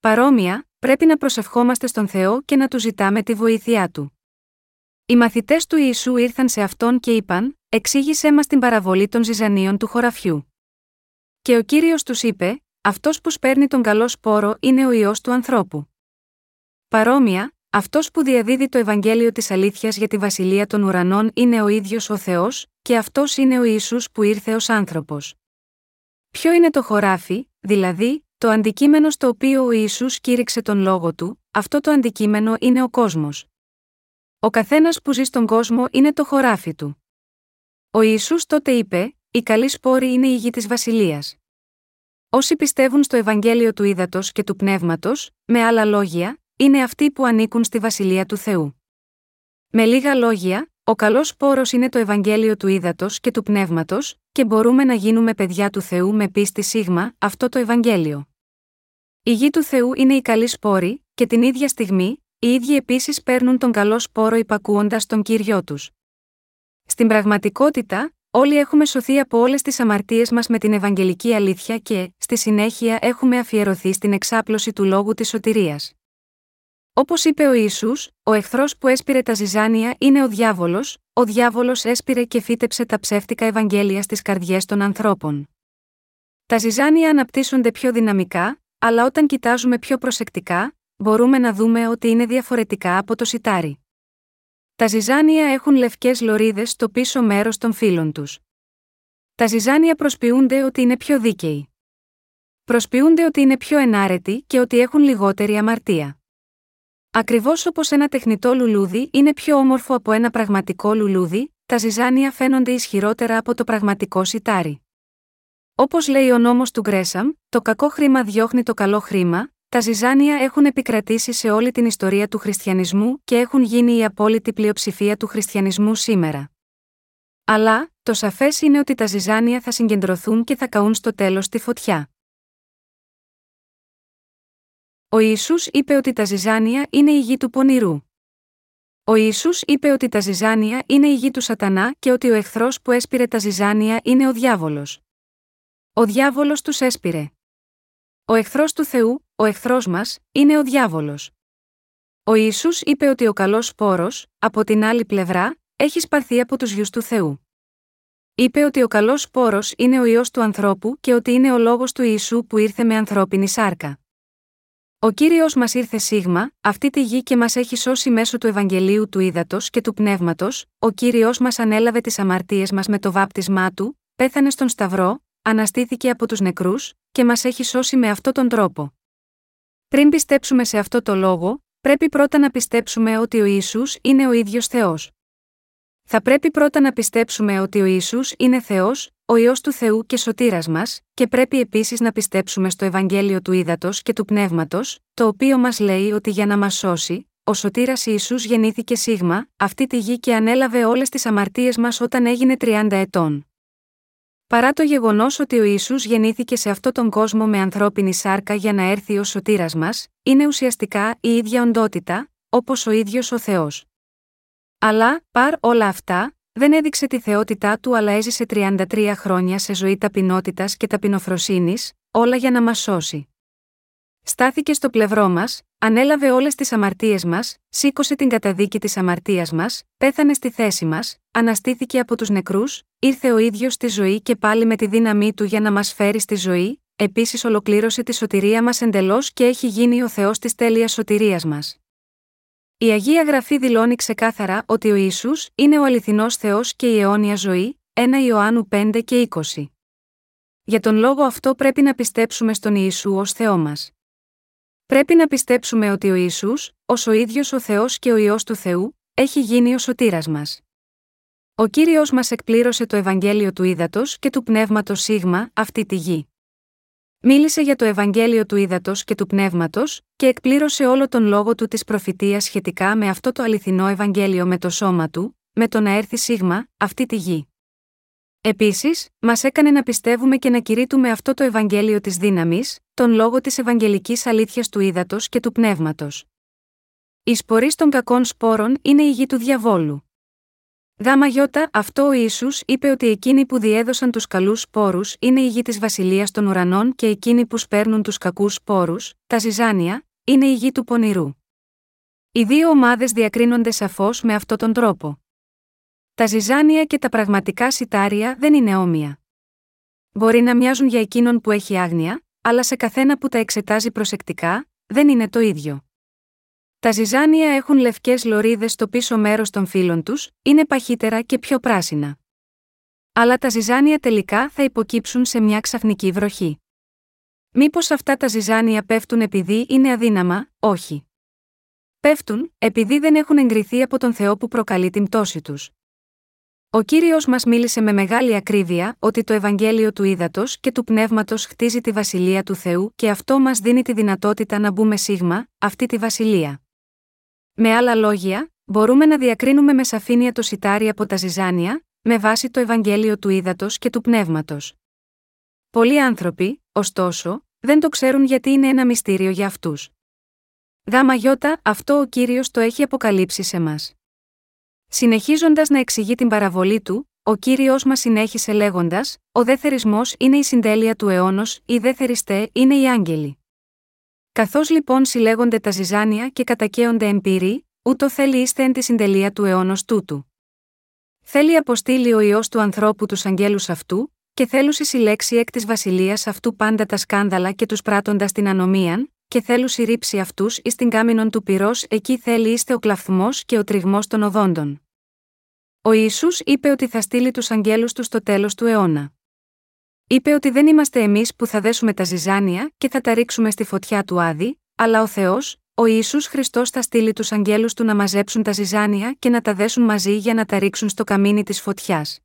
Παρόμοια, πρέπει να προσευχόμαστε στον Θεό και να του ζητάμε τη βοήθειά του. Οι μαθητές του Ιησού ήρθαν σε αυτόν και είπαν: Εξήγησέ μας την παραβολή των ζυζανίων του χωραφιού. Και ο κύριος τους είπε: αυτός που σπέρνει τον καλό σπόρο είναι ο ιό του ανθρώπου. Παρόμοια, αυτός που διαδίδει το Ευαγγέλιο της αλήθειας για τη βασιλεία των ουρανών είναι ο ίδιος ο Θεός, και αυτός είναι ο Ισού που ήρθε ως άνθρωπος. Ποιο είναι το χωράφι, δηλαδή, το αντικείμενο στο οποίο ο Ισού κήρυξε τον λόγο του, αυτό το αντικείμενο είναι ο κόσμος. Ο καθένας που ζει στον κόσμο είναι το χωράφι του. Ο Ιησούς τότε είπε: Η καλή σπόρη είναι η γη της Βασιλείας. Όσοι πιστεύουν στο Ευαγγέλιο του Ήδατος και του Πνεύματος, με άλλα λόγια, είναι αυτοί που ανήκουν στη Βασιλεία του Θεού. Με λίγα λόγια, ο καλός πόρος είναι το Ευαγγέλιο του Ήδατος και του Πνεύματος, και μπορούμε να γίνουμε παιδιά του Θεού με πίστη σίγμα, αυτό το Ευαγγέλιο. Η γη του Θεού είναι η καλή σπόρη, και την ίδια στιγμή, οι ίδιοι επίσης παίρνουν τον καλός σπόρο υπακούοντας τον κύριο τους. Στην πραγματικότητα, Όλοι έχουμε σωθεί από όλες τις αμαρτίες μας με την Ευαγγελική αλήθεια και, στη συνέχεια, έχουμε αφιερωθεί στην εξάπλωση του λόγου της σωτηρίας. Όπως είπε ο Ισού, ο εχθρός που έσπηρε τα ζυζάνια είναι ο διάβολος, ο διάβολος έσπηρε και φύτεψε τα ψεύτικα Ευαγγέλια στις καρδιές των ανθρώπων. Τα ζυζάνια αναπτύσσονται πιο δυναμικά, αλλά όταν κοιτάζουμε πιο προσεκτικά, μπορούμε να δούμε ότι είναι διαφορετικά από το σιτάρι. Τα ζυζάνια έχουν λευκές λωρίδες στο πίσω μέρος των φύλων τους. Τα ζυζάνια προσποιούνται ότι είναι πιο δίκαιοι. Προσποιούνται ότι είναι πιο ενάρετοι και ότι έχουν λιγότερη αμαρτία. Ακριβώς όπως ένα τεχνητό λουλούδι είναι πιο όμορφο από ένα πραγματικό λουλούδι, τα ζυζάνια φαίνονται ισχυρότερα από το πραγματικό σιτάρι. Όπως λέει ο νόμος του Γκρέσαμ, το κακό χρήμα διώχνει το καλό χρήμα, τα ζυζάνια έχουν επικρατήσει σε όλη την ιστορία του χριστιανισμού και έχουν γίνει η απόλυτη πλειοψηφία του χριστιανισμού σήμερα. Αλλά, το σαφές είναι ότι τα ζυζάνια θα συγκεντρωθούν και θα καούν στο τέλος στη φωτιά. Ο Ισού είπε ότι τα ζυζάνια είναι η γη του πονηρού. Ο Ισού είπε ότι τα ζυζάνια είναι η γη του Σατανά και ότι ο εχθρός που έσπηρε τα ζυζάνια είναι ο διάβολος. Ο διάβολος τους έσπηρε. Ο εχθρός του Θεού, ο εχθρός μας, είναι ο διάβολος. Ο Ισού είπε ότι ο καλός σπόρο, από την άλλη πλευρά, έχει σπαρθεί από τους γιους του Θεού. Είπε ότι ο καλός σπόρο είναι ο ιό του ανθρώπου και ότι είναι ο λόγος του Ιησού που ήρθε με ανθρώπινη σάρκα. Ο κύριος μας ήρθε σίγμα, αυτή τη γη και μας έχει σώσει μέσω του Ευαγγελίου του Ήδατος και του Πνεύματος, ο κύριος μας ανέλαβε τις αμαρτίες μας με το βάπτισμά του, πέθανε στον Σταυρό, αναστήθηκε από τους νεκρούς, και μας έχει σώσει με αυτόν τον τρόπο. Πριν πιστέψουμε σε αυτό το λόγο, πρέπει πρώτα να πιστέψουμε ότι ο Ιησούς είναι ο ίδιος Θεός. Θα πρέπει πρώτα να πιστέψουμε ότι ο Ιησούς είναι Θεός, ο ιό του Θεού και σωτήρας μας, και πρέπει επίσης να πιστέψουμε στο Ευαγγέλιο του Ήδατος και του Πνεύματος, το οποίο μας λέει ότι για να μας σώσει, ο σωτήρας Ιησούς γεννήθηκε σίγμα, αυτή τη γη και ανέλαβε όλες τις αμαρτίες μας όταν έγινε 30 ετών. Παρά το γεγονός ότι ο Ιησούς γεννήθηκε σε αυτόν τον κόσμο με ανθρώπινη σάρκα για να έρθει ω σωτήρας μας, είναι ουσιαστικά η ίδια οντότητα, όπως ο ίδιος ο Θεός. Αλλά, παρ όλα αυτά, δεν έδειξε τη θεότητά του αλλά έζησε 33 χρόνια σε ζωή ταπεινότητας και ταπεινοφροσύνης, όλα για να μας σώσει. Στάθηκε στο πλευρό μας, ανέλαβε όλες τις αμαρτίες μας, σήκωσε την καταδίκη της αμαρτίας μας, πέθανε στη θέση μας, αναστήθηκε από τους νεκρούς, ήρθε ο ίδιος στη ζωή και πάλι με τη δύναμή του για να μας φέρει στη ζωή, επίσης ολοκλήρωσε τη σωτηρία μας εντελώς και έχει γίνει ο Θεός της τέλειας σωτηρίας μας. Η Αγία Γραφή δηλώνει ξεκάθαρα ότι ο Ιησούς είναι ο αληθινός Θεός και η αιώνια ζωή, 1 Ιωάννου 5 και 20. Για τον λόγο αυτό πρέπει να πιστέψουμε στον Ιησού ως Θεό μας. Πρέπει να πιστέψουμε ότι ο Ιησούς, ως ο ίδιος ο Θεός και ο Υιός του Θεού, έχει γίνει ο σωτήρας μας. Ο Κύριος μας εκπλήρωσε το Ευαγγέλιο του Ήδατος και του Πνεύματος Σίγμα αυτή τη γη. Μίλησε για το Ευαγγέλιο του Ήδατος και του Πνεύματος, και εκπλήρωσε όλο τον λόγο του της προφητείας σχετικά με αυτό το αληθινό Ευαγγέλιο με το σώμα του, με το να έρθει σίγμα, αυτή τη γη. Επίσης, μας έκανε να πιστεύουμε και να κηρύττουμε αυτό το Ευαγγέλιο της δύναμης, τον λόγο της Ευαγγελικής αλήθειας του Ήδατο και του Πνεύματος. Η σπορή των κακών σπόρων είναι η γη του διαβόλου. Γάμα γιώτα, αυτό ο Ισού είπε ότι εκείνοι που διέδωσαν τους καλούς σπόρους είναι η γη της βασιλείας των ουρανών και εκείνοι που σπέρνουν τους κακούς σπόρους, τα ζυζάνια, είναι η γη του πονηρού. Οι δύο ομάδες διακρίνονται σαφώς με αυτόν τον τρόπο. Τα ζυζάνια και τα πραγματικά σιτάρια δεν είναι όμοια. Μπορεί να μοιάζουν για εκείνον που έχει άγνοια, αλλά σε καθένα που τα εξετάζει προσεκτικά, δεν είναι το ίδιο. Τα ζυζάνια έχουν λευκές λωρίδες στο πίσω μέρος των φύλων τους, είναι παχύτερα και πιο πράσινα. Αλλά τα ζυζάνια τελικά θα υποκύψουν σε μια ξαφνική βροχή. Μήπως αυτά τα ζυζάνια πέφτουν επειδή είναι αδύναμα, όχι. Πέφτουν, επειδή δεν έχουν εγκριθεί από τον Θεό που προκαλεί την πτώση τους. Ο κύριος μας μίλησε με μεγάλη ακρίβεια ότι το Ευαγγέλιο του Ήδατος και του Πνεύματος χτίζει τη βασιλεία του Θεού και αυτό μας δίνει τη δυνατότητα να μπούμε σίγμα, αυτή τη βασιλεία. Με άλλα λόγια, μπορούμε να διακρίνουμε με σαφήνεια το σιτάρι από τα ζυζάνια, με βάση το Ευαγγέλιο του Ήδατος και του Πνεύματος. Πολλοί άνθρωποι, ωστόσο, δεν το ξέρουν γιατί είναι ένα μυστήριο για αυτούς. Γάμα γιώτα, αυτό ο κύριος το έχει αποκαλύψει σε μας. Συνεχίζοντας να εξηγεί την παραβολή του, ο κύριος μας συνέχισε λέγοντας: Ο δεθερισμό είναι η συντέλεια του αιώνος, οι δεθεριστέ είναι οι άγγελοι. Καθώς λοιπόν συλλέγονται τα ζυζάνια και κατακαίονται εμπειροί, ούτω θέλει είστε εν τη συντελεία του αιώνος τούτου. Θέλει αποστείλει ο ιό του ανθρώπου τους αγγέλους αυτού, και θέλουσι συλλέξει εκ της βασιλείας αυτού πάντα τα σκάνδαλα και τους πράττοντας την ανομίαν, και θέλου ρίψει αυτούς εις την κάμινον του πυρός, εκεί θέλει είστε ο κλαφθμός και ο τριγμός των οδόντων. Ο Ισού είπε ότι θα στείλει τους αγγέλους του στο τέλος του αιώνα. Είπε ότι δεν είμαστε εμείς που θα δέσουμε τα ζυζάνια και θα τα ρίξουμε στη φωτιά του Άδη, αλλά ο Θεός, ο Ισού Χριστός θα στείλει τους αγγέλους του να μαζέψουν τα ζυζάνια και να τα δέσουν μαζί για να τα ρίξουν στο καμίνι της φωτιάς.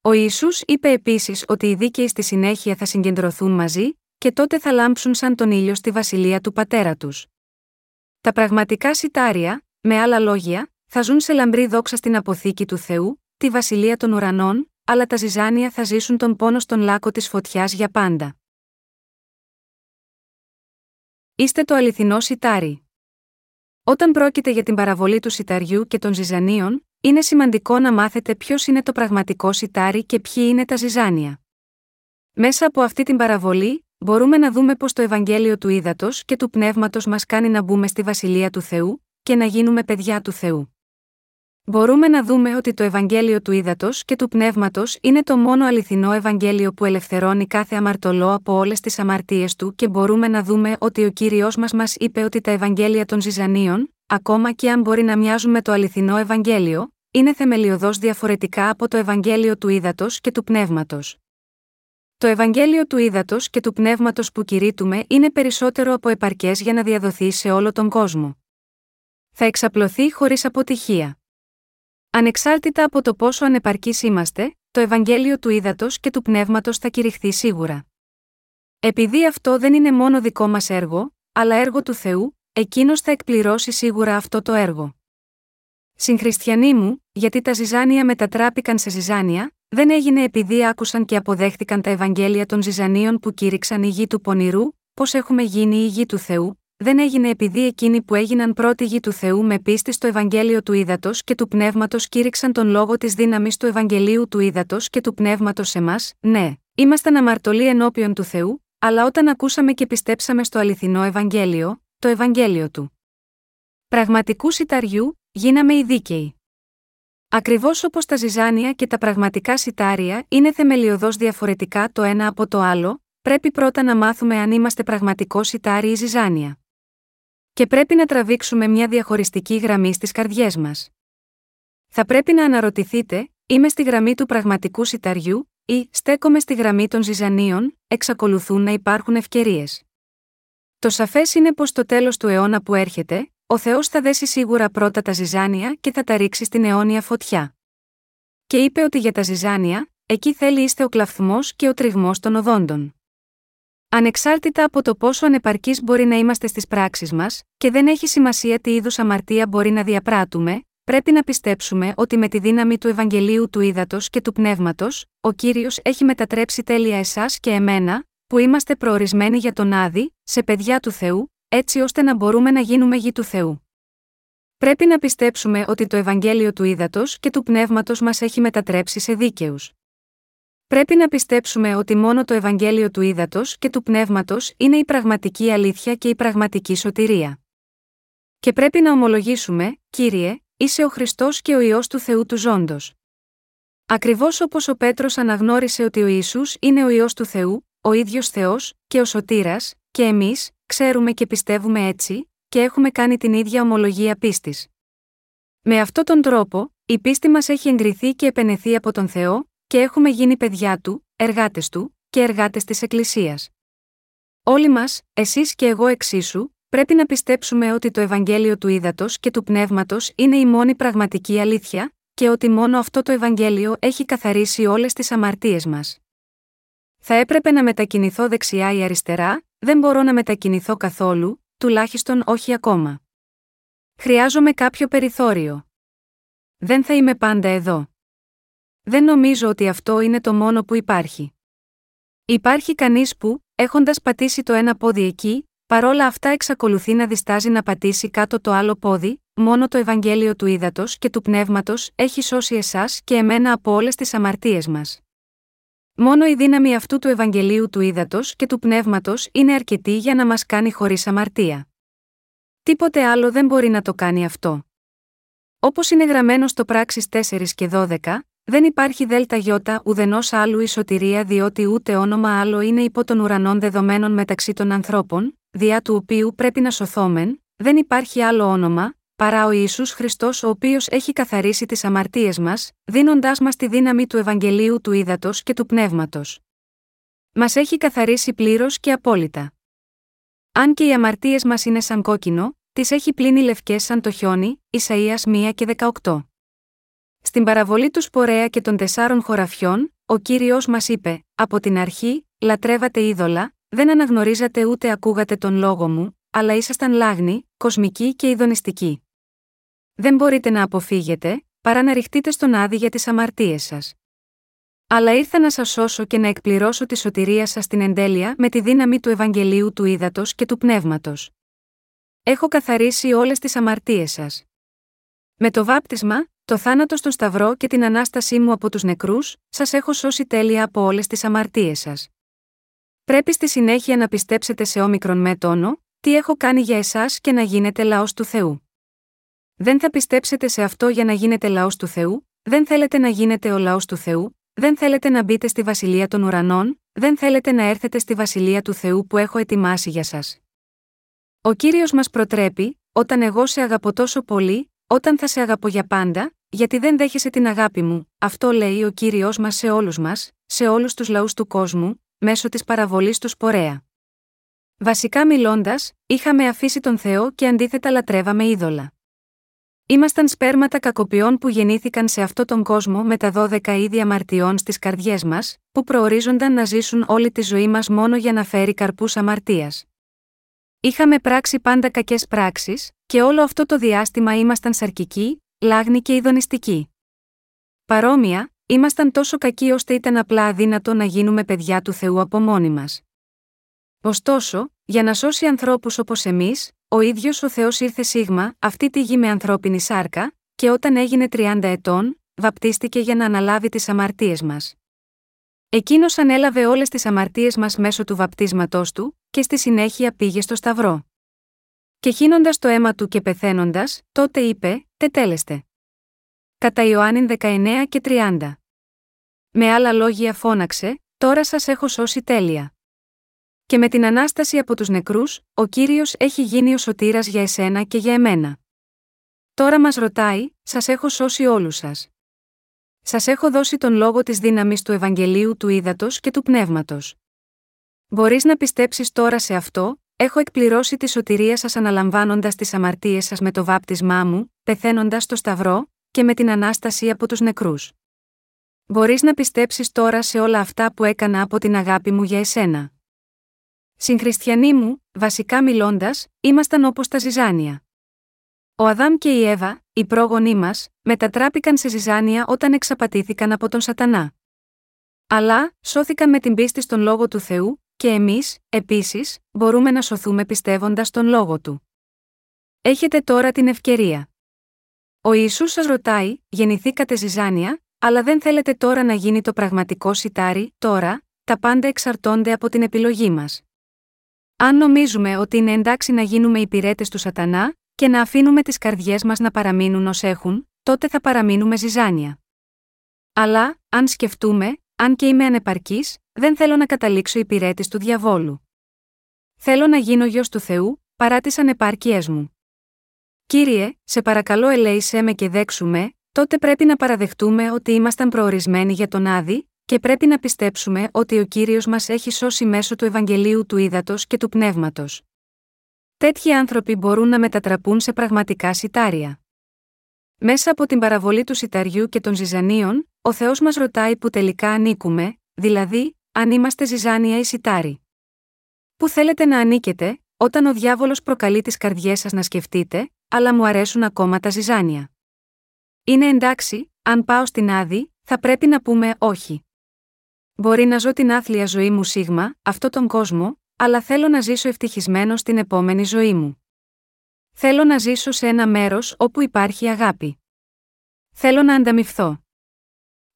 Ο Ισού είπε επίσης ότι οι δίκαιοι στη συνέχεια θα συγκεντρωθούν μαζί, και τότε θα λάμψουν σαν τον ήλιο στη βασιλεία του πατέρα τους. Τα πραγματικά σιτάρια, με άλλα λόγια, θα ζουν σε λαμπρή δόξα στην αποθήκη του Θεού, τη βασιλεία των ουρανών, αλλά τα ζυζάνια θα ζήσουν τον πόνο στον λάκκο της φωτιάς για πάντα. Είστε το αληθινό σιτάρι. Όταν πρόκειται για την παραβολή του σιταριού και των ζυζανίων, είναι σημαντικό να μάθετε ποιος είναι το πραγματικό σιτάρι και ποιοι είναι τα ζυζάνια. Μέσα από αυτή την παραβολή, μπορούμε να δούμε πω το Ευαγγέλιο του Ήδατος και του Πνεύματος μας κάνει να μπούμε στη βασιλεία του Θεού και να γίνουμε παιδιά του Θεού. Μπορούμε να δούμε ότι το Ευαγγέλιο του Ήδατος και του Πνεύματος είναι το μόνο αληθινό Ευαγγέλιο που ελευθερώνει κάθε αμαρτωλό από όλες τις αμαρτίες του και μπορούμε να δούμε ότι ο κύριος μας μας είπε ότι τα Ευαγγέλια των Ζυζανίων, ακόμα και αν μπορεί να μοιάζουν με το αληθινό Ευαγγέλιο, είναι θεμελιωδώς διαφορετικά από το Ευαγγέλιο του Ήδατος και του Πνεύματος. Το Ευαγγέλιο του Ήδατος και του Πνεύματος που κηρύττουμε είναι περισσότερο από επαρκές για να διαδοθεί σε όλο τον κόσμο. Θα εξαπλωθεί χωρίς αποτυχία. Ανεξάρτητα από το πόσο ανεπαρκείς είμαστε, το Ευαγγέλιο του Ήδατος και του Πνεύματος θα κηρυχθεί σίγουρα. Επειδή αυτό δεν είναι μόνο δικό μας έργο, αλλά έργο του Θεού, εκείνος θα εκπληρώσει σίγουρα αυτό το έργο. Συγχριστιανοί μου, γιατί τα ζυζάνια μετατράπηκαν σε ζυζάνια, δεν έγινε επειδή άκουσαν και αποδέχτηκαν τα Ευαγγέλια των ζυζανίων που κήρυξαν η γη του πονηρού, πώς έχουμε γίνει η γη του Θεού, δεν έγινε επειδή εκείνοι που έγιναν πρώτη γη του Θεού με πίστη στο Ευαγγέλιο του Ήδατος και του Πνεύματος κήρυξαν τον λόγο της δύναμης του Ευαγγελίου του Ήδατος και του Πνεύματος σε μας, ναι, ήμασταν αμαρτωλοί ενώπιον του Θεού, αλλά όταν ακούσαμε και πιστέψαμε στο αληθινό Ευαγγέλιο, το Ευαγγέλιο του πραγματικού σιταριού, γίναμε οι δίκαιοι. Ακριβώς όπως τα ζυζάνια και τα πραγματικά σιτάρια είναι θεμελιωδώς διαφορετικά το ένα από το άλλο, πρέπει πρώτα να μάθουμε αν είμαστε πραγματικό σιτάρι ή ζυζάνια. Και πρέπει να τραβήξουμε μια διαχωριστική γραμμή στις καρδιές μας. Θα πρέπει να αναρωτηθείτε, είμαι στη γραμμή του πραγματικού σιταριού, ή στέκομαι στη γραμμή των ζυζανίων, εξακολουθούν να υπάρχουν ευκαιρίες. Το σαφές είναι πως στο τέλος του αιώνα που έρχεται, ο Θεός θα δέσει σίγουρα πρώτα τα ζυζάνια και θα τα ρίξει στην αιώνια φωτιά. Και είπε ότι για τα ζυζάνια, εκεί θέλει είστε ο κλαφθμός και ο τριγμός των οδόντων. Ανεξάρτητα από το πόσο ανεπαρκείς μπορεί να είμαστε στις πράξεις μας, και δεν έχει σημασία τι είδους αμαρτία μπορεί να διαπράττουμε, πρέπει να πιστέψουμε ότι με τη δύναμη του Ευαγγελίου του Ήδατος και του Πνεύματος, ο κύριος έχει μετατρέψει τέλεια εσάς και εμένα, που είμαστε προορισμένοι για τον Άδη, σε παιδιά του Θεού, έτσι ώστε να μπορούμε να γίνουμε γη του Θεού. Πρέπει να πιστέψουμε ότι το Ευαγγέλιο του Ήδατος και του Πνεύματος μας έχει μετατρέψει σε δίκαιους. Πρέπει να πιστέψουμε ότι μόνο το Ευαγγέλιο του Ήδατος και του Πνεύματος είναι η πραγματική αλήθεια και η πραγματική σωτηρία. Και πρέπει να ομολογήσουμε, κύριε, είσαι ο Χριστός και ο ιό του Θεού του Ζώντος. Ακριβώς όπως ο Πέτρος αναγνώρισε ότι ο Ισού είναι ο ιό του Θεού, ο ίδιος Θεός, και ο Σωτήρας, και εμείς, ξέρουμε και πιστεύουμε έτσι, και έχουμε κάνει την ίδια ομολογία πίστης. Με αυτόν τον τρόπο, η πίστη μας έχει εγκριθεί και επενεθεί από τον Θεό, και έχουμε γίνει παιδιά του, εργάτες του, και εργάτες της Εκκλησίας. Όλοι μας, εσείς και εγώ εξίσου, πρέπει να πιστέψουμε ότι το Ευαγγέλιο του Ήδατος και του Πνεύματος είναι η μόνη πραγματική αλήθεια, και ότι μόνο αυτό το Ευαγγέλιο έχει καθαρίσει όλες τις αμαρτίες μας. Θα έπρεπε να μετακινηθώ δεξιά ή αριστερά, δεν μπορώ να μετακινηθώ καθόλου, τουλάχιστον όχι ακόμα. Χρειάζομαι κάποιο περιθώριο. Δεν θα είμαι πάντα εδώ. Δεν νομίζω ότι αυτό είναι το μόνο που υπάρχει. Υπάρχει κανείς που, έχοντας πατήσει το ένα πόδι εκεί, παρόλα αυτά εξακολουθεί να διστάζει να πατήσει κάτω το άλλο πόδι, μόνο το Ευαγγέλιο του Ήδατος και του Πνεύματος έχει σώσει εσάς και εμένα από όλες τις αμαρτίες μας. Μόνο η δύναμη αυτού του Ευαγγελίου του Ήδατος και του Πνεύματος είναι αρκετή για να μας κάνει χωρίς αμαρτία. Τίποτε άλλο δεν μπορεί να το κάνει αυτό. Όπως είναι γραμμένο στο πράξεις 4 και 12, δεν υπάρχει δέλτα γιώτα ουδενός άλλου η σωτηρία διότι ούτε όνομα άλλο είναι υπό των ουρανών δεδομένων μεταξύ των ανθρώπων, διά του οποίου πρέπει να σωθόμεν, δεν υπάρχει άλλο όνομα, παρά ο Ιησούς Χριστός ο οποίος έχει καθαρίσει τις αμαρτίες μας, δίνοντάς μας τη δύναμη του Ευαγγελίου του Ήδατος και του Πνεύματος. Μας έχει καθαρίσει πλήρως και απόλυτα. Αν και οι αμαρτίες μας είναι σαν κόκκινο, τις έχει πλύνει λευκές σαν το χιόνι, Ισαία 1 και 18. Στην παραβολή του Σπορέα και των τεσσάρων χωραφιών, ο κύριος μας είπε: Από την αρχή, λατρεύατε είδωλα, δεν αναγνωρίζατε ούτε ακούγατε τον λόγο μου, αλλά ήσασταν λάγνοι, κοσμικοί και ειδονιστικοί. Δεν μπορείτε να αποφύγετε, παρά να ρηχτείτε στον άδει για τις αμαρτίες σας. Αλλά ήρθα να σας σώσω και να εκπληρώσω τη σωτηρία σας στην εντέλεια με τη δύναμη του Ευαγγελίου του Ήδατος και του Πνεύματος. Έχω καθαρίσει όλες τις αμαρτίες σας. Με το βάπτισμα, το θάνατο στον Σταυρό και την ανάστασή μου από τους νεκρούς, σας έχω σώσει τέλεια από όλες τις αμαρτίες σας. Πρέπει στη συνέχεια να πιστέψετε σε όμικρον με τόνο, τι έχω κάνει για εσάς και να γίνετε λαός του Θεού. Δεν θα πιστέψετε σε αυτό για να γίνετε λαός του Θεού, δεν θέλετε να γίνετε ο λαός του Θεού, δεν θέλετε να μπείτε στη βασιλεία των ουρανών, δεν θέλετε να έρθετε στη βασιλεία του Θεού που έχω ετοιμάσει για σας. Ο κύριος μας προτρέπει, όταν εγώ σε αγαπώ τόσο πολύ, όταν θα σε αγαπώ για πάντα, γιατί δεν δέχεσαι την αγάπη μου, αυτό λέει ο κύριος μας σε όλους μας, σε όλους τους λαούς του κόσμου, μέσω της παραβολής του σπορέα. Βασικά μιλώντας, είχαμε αφήσει τον Θεό και αντίθετα λατρεύαμε είδωλα. Ήμασταν σπέρματα κακοποιών που γεννήθηκαν σε αυτόν τον κόσμο με τα δώδεκα είδη αμαρτιών στις καρδιές μας, που προορίζονταν να ζήσουν όλη τη ζωή μας μόνο για να φέρει καρπούς αμαρτίας. Είχαμε πράξει πάντα κακές πράξεις, και όλο αυτό το διάστημα ήμασταν σαρκικοί, λάγνοι και ειδονιστικοί. Παρόμοια, ήμασταν τόσο κακοί ώστε ήταν απλά αδύνατο να γίνουμε παιδιά του Θεού από μόνοι μας. Ωστόσο, για να σώσει ανθρώπους όπως εμείς, ο ίδιος ο Θεός ήρθε σίγμα, αυτή τη γη με ανθρώπινη σάρκα, και όταν έγινε 30 ετών, βαπτίστηκε για να αναλάβει τις αμαρτίες μας. Εκείνος ανέλαβε όλες τις αμαρτίες μας μέσω του βαπτίσματός του, και στη συνέχεια πήγε στο Σταυρό. Και χύνοντας το αίμα του και πεθαίνοντας, τότε είπε: Τετέλεστε. Κατά Ιωάννην 19 και 30. Με άλλα λόγια φώναξε: Τώρα σας έχω σώσει τέλεια. Και με την ανάσταση από τους νεκρούς, ο κύριος έχει γίνει ο σωτήρας για εσένα και για εμένα. Τώρα μας ρωτάει: Σας έχω σώσει όλους σας. Σας έχω δώσει τον λόγο της δύναμης του Ευαγγελίου του Ήδατος και του Πνεύματος. Μπορείς να πιστέψεις τώρα σε αυτό, έχω εκπληρώσει τη σωτηρία σας αναλαμβάνοντας τις αμαρτίες σας με το βάπτισμά μου, πεθαίνοντας στο Σταυρό, και με την ανάσταση από τους νεκρούς. Μπορείς να πιστέψεις τώρα σε όλα αυτά που έκανα από την αγάπη μου για εσένα. Συγχριστιανοί μου, βασικά μιλώντας, ήμασταν όπως τα ζυζάνια. Ο Αδάμ και η Εύα, οι πρόγονοί μας, μετατράπηκαν σε ζυζάνια όταν εξαπατήθηκαν από τον Σατανά. Αλλά, σώθηκαν με την πίστη στον λόγο του Θεού, και εμείς, επίσης, μπορούμε να σωθούμε πιστεύοντας τον λόγο του. Έχετε τώρα την ευκαιρία. Ο Ιησούς σας ρωτάει: Γεννηθήκατε ζυζάνια, αλλά δεν θέλετε τώρα να γίνει το πραγματικό σιτάρι, τώρα, τα πάντα εξαρτώνται από την επιλογή μας. Αν νομίζουμε ότι είναι εντάξει να γίνουμε υπηρέτες του Σατανά, και να αφήνουμε τις καρδιές μας να παραμείνουν ως έχουν, τότε θα παραμείνουμε ζυζάνια. Αλλά, αν σκεφτούμε, αν και είμαι ανεπαρκής, δεν θέλω να καταλήξω υπηρέτης του διαβόλου. Θέλω να γίνω γιος του Θεού, παρά τις ανεπάρκειές μου. Κύριε, σε παρακαλώ ελέησέ με και δέξουμε, τότε πρέπει να παραδεχτούμε ότι ήμασταν προορισμένοι για τον Άδη, και πρέπει να πιστέψουμε ότι ο κύριος μας έχει σώσει μέσω του Ευαγγελίου του Ήδατος και του Πνεύματος. Τέτοιοι άνθρωποι μπορούν να μετατραπούν σε πραγματικά σιτάρια. Μέσα από την παραβολή του σιταριού και των ζυζανίων, ο Θεός μας ρωτάει που τελικά ανήκουμε, δηλαδή, αν είμαστε ζυζάνια ή σιτάρι. Πού θέλετε να ανήκετε, όταν ο διάβολος προκαλεί τις καρδιές σας να σκεφτείτε, αλλά μου αρέσουν ακόμα τα ζυζάνια. Είναι εντάξει, αν πάω στην άδη, θα πρέπει να πούμε όχι. Μπορεί να ζω την άθλια ζωή μου σίγμα, αυτό τον κόσμο, αλλά θέλω να ζήσω ευτυχισμένο στην επόμενη ζωή μου. Θέλω να ζήσω σε ένα μέρος όπου υπάρχει αγάπη. Θέλω να ανταμυφθώ.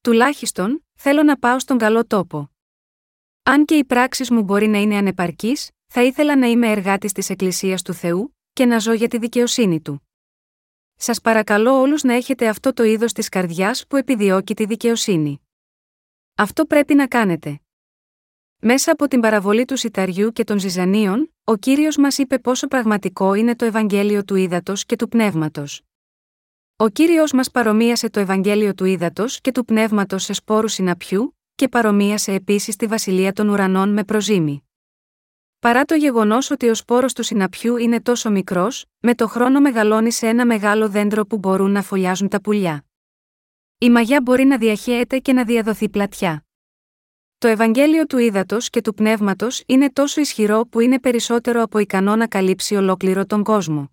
Τουλάχιστον, θέλω να πάω στον καλό τόπο. Αν και οι πράξεις μου μπορεί να είναι ανεπαρκείς, θα ήθελα να είμαι εργάτης της Εκκλησίας του Θεού, και να ζω για τη δικαιοσύνη του. Σας παρακαλώ όλους να έχετε αυτό το είδος της καρδιάς που επιδιώκει τη δικαιοσύνη. Αυτό πρέπει να κάνετε. Μέσα από την παραβολή του σιταριού και των ζυζανίων, ο κύριος μας είπε πόσο πραγματικό είναι το Ευαγγέλιο του Ήδατος και του Πνεύματος. Ο κύριος μας παρομοίασε το Ευαγγέλιο του Ήδατος και του Πνεύματος σε σπόρους συναπιού, και παρομοίασε επίσης τη βασιλεία των ουρανών με προζήμη. Παρά το γεγονός ότι ο σπόρος του συναπιού είναι τόσο μικρός, με το χρόνο μεγαλώνει σε ένα μεγάλο δέντρο που μπορούν να φωλιάζουν τα πουλιά. Η μαγιά μπορεί να διαχέεται και να διαδοθεί πλατιά. Το Ευαγγέλιο του Ήδατος και του Πνεύματος είναι τόσο ισχυρό που είναι περισσότερο από ικανό να καλύψει ολόκληρο τον κόσμο.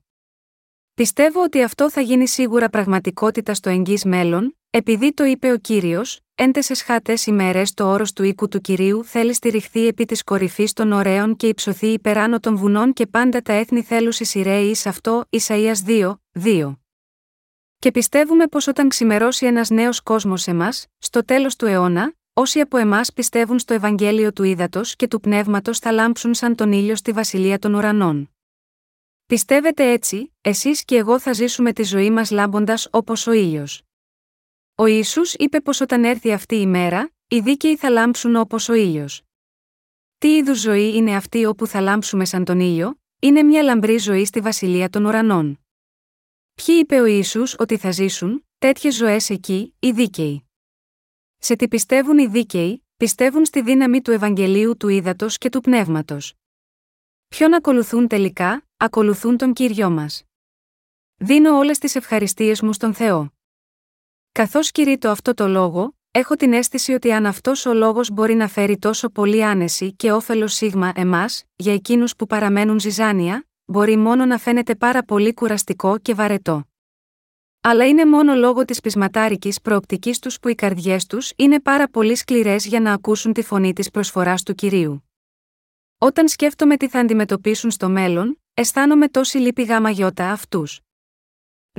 Πιστεύω ότι αυτό θα γίνει σίγουρα πραγματικότητα στο εγγύς μέλλον, επειδή το είπε ο κύριος, έντεσε χάτε ημέρες το όρος του οίκου του κυρίου θέλει στηριχθεί επί της κορυφής των ωραίων και υψωθεί υπεράνω των βουνών και πάντα τα έθνη θέλουν σειραίοι εις αυτό, Ισαία 2, 2. Και πιστεύουμε πως όταν ξημερώσει ένας νέος κόσμος σε μα, στο τέλος του αιώνα, όσοι από εμάς πιστεύουν στο Ευαγγέλιο του Ήδατος και του Πνεύματος θα λάμψουν σαν τον ήλιο στη βασιλεία των ουρανών. Πιστεύετε έτσι, εσείς και εγώ θα ζήσουμε τη ζωή μας λάμποντας όπως ο ήλιος. Ο Ιησούς είπε πως όταν έρθει αυτή η μέρα, οι δίκαιοι θα λάμψουν όπως ο ήλιος. Τι είδους ζωή είναι αυτή όπου θα λάμψουμε σαν τον ήλιο, είναι μια λαμπρή ζωή στη βασιλεία των ουρανών. Ποιοι είπε ο Ιησούς ότι θα ζήσουν, τέτοιες ζωές εκεί, οι δίκαιοι. Σε τι πιστεύουν οι δίκαιοι, πιστεύουν στη δύναμη του Ευαγγελίου του Ήδατος και του Πνεύματος. Ποιον ακολουθούν τελικά, ακολουθούν τον κύριο μας. Δίνω όλες τις ευχαριστίες μου στον Θεό. Καθώς κηρύττω αυτό το λόγο, έχω την αίσθηση ότι αν αυτός ο λόγος μπορεί να φέρει τόσο πολύ άνεση και όφελος σίγμα εμάς, για εκείνους που παραμένουν ζυζάνια, μπορεί μόνο να φαίνεται πάρα πολύ κουραστικό και βαρετό. Αλλά είναι μόνο λόγω της πεισματάρικης προοπτικής τους που οι καρδιές τους είναι πάρα πολύ σκληρές για να ακούσουν τη φωνή της προσφοράς του κυρίου. Όταν σκέφτομαι τι θα αντιμετωπίσουν στο μέλλον, αισθάνομαι τόση λύπη γάμα γιώτα αυτούς.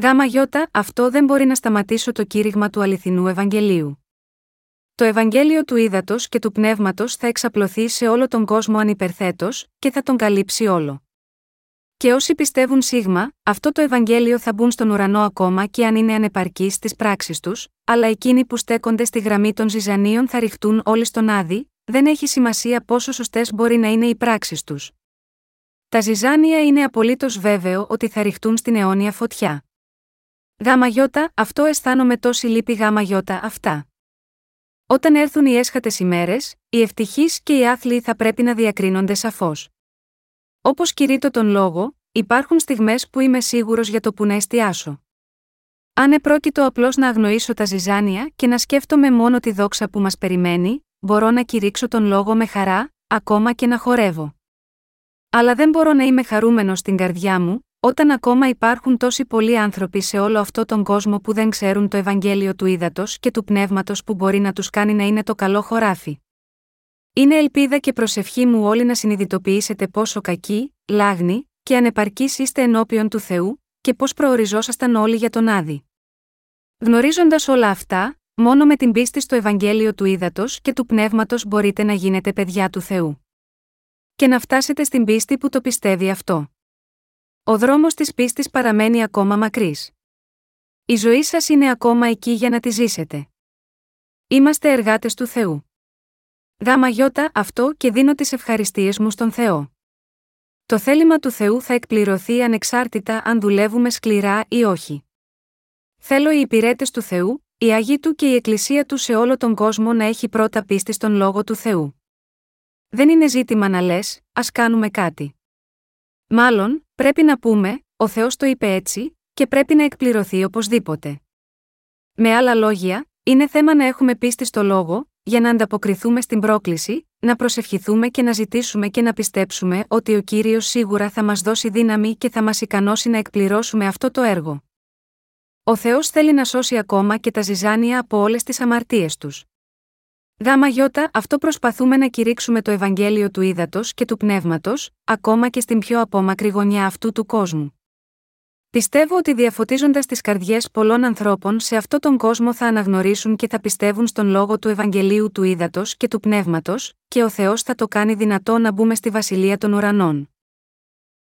Γάμα γιώτα, αυτό δεν μπορεί να σταματήσω το κήρυγμα του αληθινού Ευαγγελίου. Το Ευαγγέλιο του ύδατο και του πνεύματος θα εξαπλωθεί σε όλο τον κόσμο ανυπερθέτως, και θα τον καλύψει όλο. Και όσοι πιστεύουν σίγμα, αυτό το Ευαγγέλιο θα μπουν στον ουρανό ακόμα και αν είναι ανεπαρκεί στις πράξεις τους, αλλά εκείνοι που στέκονται στη γραμμή των ζυζανίων θα ρηχτούν όλοι στον άδει, δεν έχει σημασία πόσο σωστές μπορεί να είναι οι πράξεις τους. Τα ζυζάνια είναι απολύτως βέβαιο ότι θα ρηχτούν στην αιώνια φωτιά. Γάμα γιώτα, αυτό αισθάνομαι τόση λύπη γάμα γιώτα αυτά. Όταν έρθουν οι έσχατες ημέρες, οι ευτυχείς και οι άθλοι θα πρέπει να διακρίνονται σαφώς. Όπως κηρύττω τον λόγο, υπάρχουν στιγμές που είμαι σίγουρος για το που να εστιάσω. Αν επρόκειτο απλώς να αγνοήσω τα ζυζάνια και να σκέφτομαι μόνο τη δόξα που μας περιμένει, μπορώ να κηρύξω τον λόγο με χαρά, ακόμα και να χορεύω. Αλλά δεν μπορώ να είμαι χαρούμενος στην καρδιά μου, όταν ακόμα υπάρχουν τόσοι πολλοί άνθρωποι σε όλο αυτό τον κόσμο που δεν ξέρουν το Ευαγγέλιο του ύδατο και του πνεύματος που μπορεί να τους κάνει να είναι το καλό χωράφι. Είναι ελπίδα και προσευχή μου όλοι να συνειδητοποιήσετε πόσο κακοί, λάγνοι και ανεπαρκείς είστε ενώπιον του Θεού, και πώς προοριζόσασταν όλοι για τον Άδη. Γνωρίζοντας όλα αυτά, μόνο με την πίστη στο Ευαγγέλιο του ύδατο και του πνεύματος μπορείτε να γίνετε παιδιά του Θεού. Και να φτάσετε στην πίστη που το πιστεύει αυτό. Ο δρόμος της πίστης παραμένει ακόμα μακρύς. Η ζωή σας είναι ακόμα εκεί για να τη ζήσετε. Είμαστε εργάτες του Θεού. Γάμα γιώτα αυτό και δίνω τις ευχαριστίες μου στον Θεό. Το θέλημα του Θεού θα εκπληρωθεί ανεξάρτητα αν δουλεύουμε σκληρά ή όχι. Θέλω οι υπηρέτες του Θεού, η Αγία του και η Εκκλησία του σε όλο τον κόσμο να έχει πρώτα πίστη στον λόγο του Θεού. Δεν είναι ζήτημα να λες, ας κάνουμε κάτι. Μάλλον, πρέπει να πούμε, ο Θεός το είπε έτσι, και πρέπει να εκπληρωθεί οπωσδήποτε. Με άλλα λόγια, είναι θέμα να έχουμε πίστη στο λόγο, για να ανταποκριθούμε στην πρόκληση, να προσευχηθούμε και να ζητήσουμε και να πιστέψουμε ότι ο κύριος σίγουρα θα μας δώσει δύναμη και θα μας ικανώσει να εκπληρώσουμε αυτό το έργο. Ο Θεός θέλει να σώσει ακόμα και τα ζυζάνια από όλες τις αμαρτίες τους. Γάμα γιώτα, αυτό προσπαθούμε να κηρύξουμε το Ευαγγέλιο του ύδατο και του πνεύματος, ακόμα και στην πιο απόμακρη γωνιά αυτού του κόσμου. Πιστεύω ότι διαφωτίζοντας τις καρδιές πολλών ανθρώπων σε αυτόν τον κόσμο θα αναγνωρίσουν και θα πιστεύουν στον λόγο του Ευαγγελίου του ύδατο και του πνεύματος, και ο Θεός θα το κάνει δυνατό να μπούμε στη βασιλεία των ουρανών.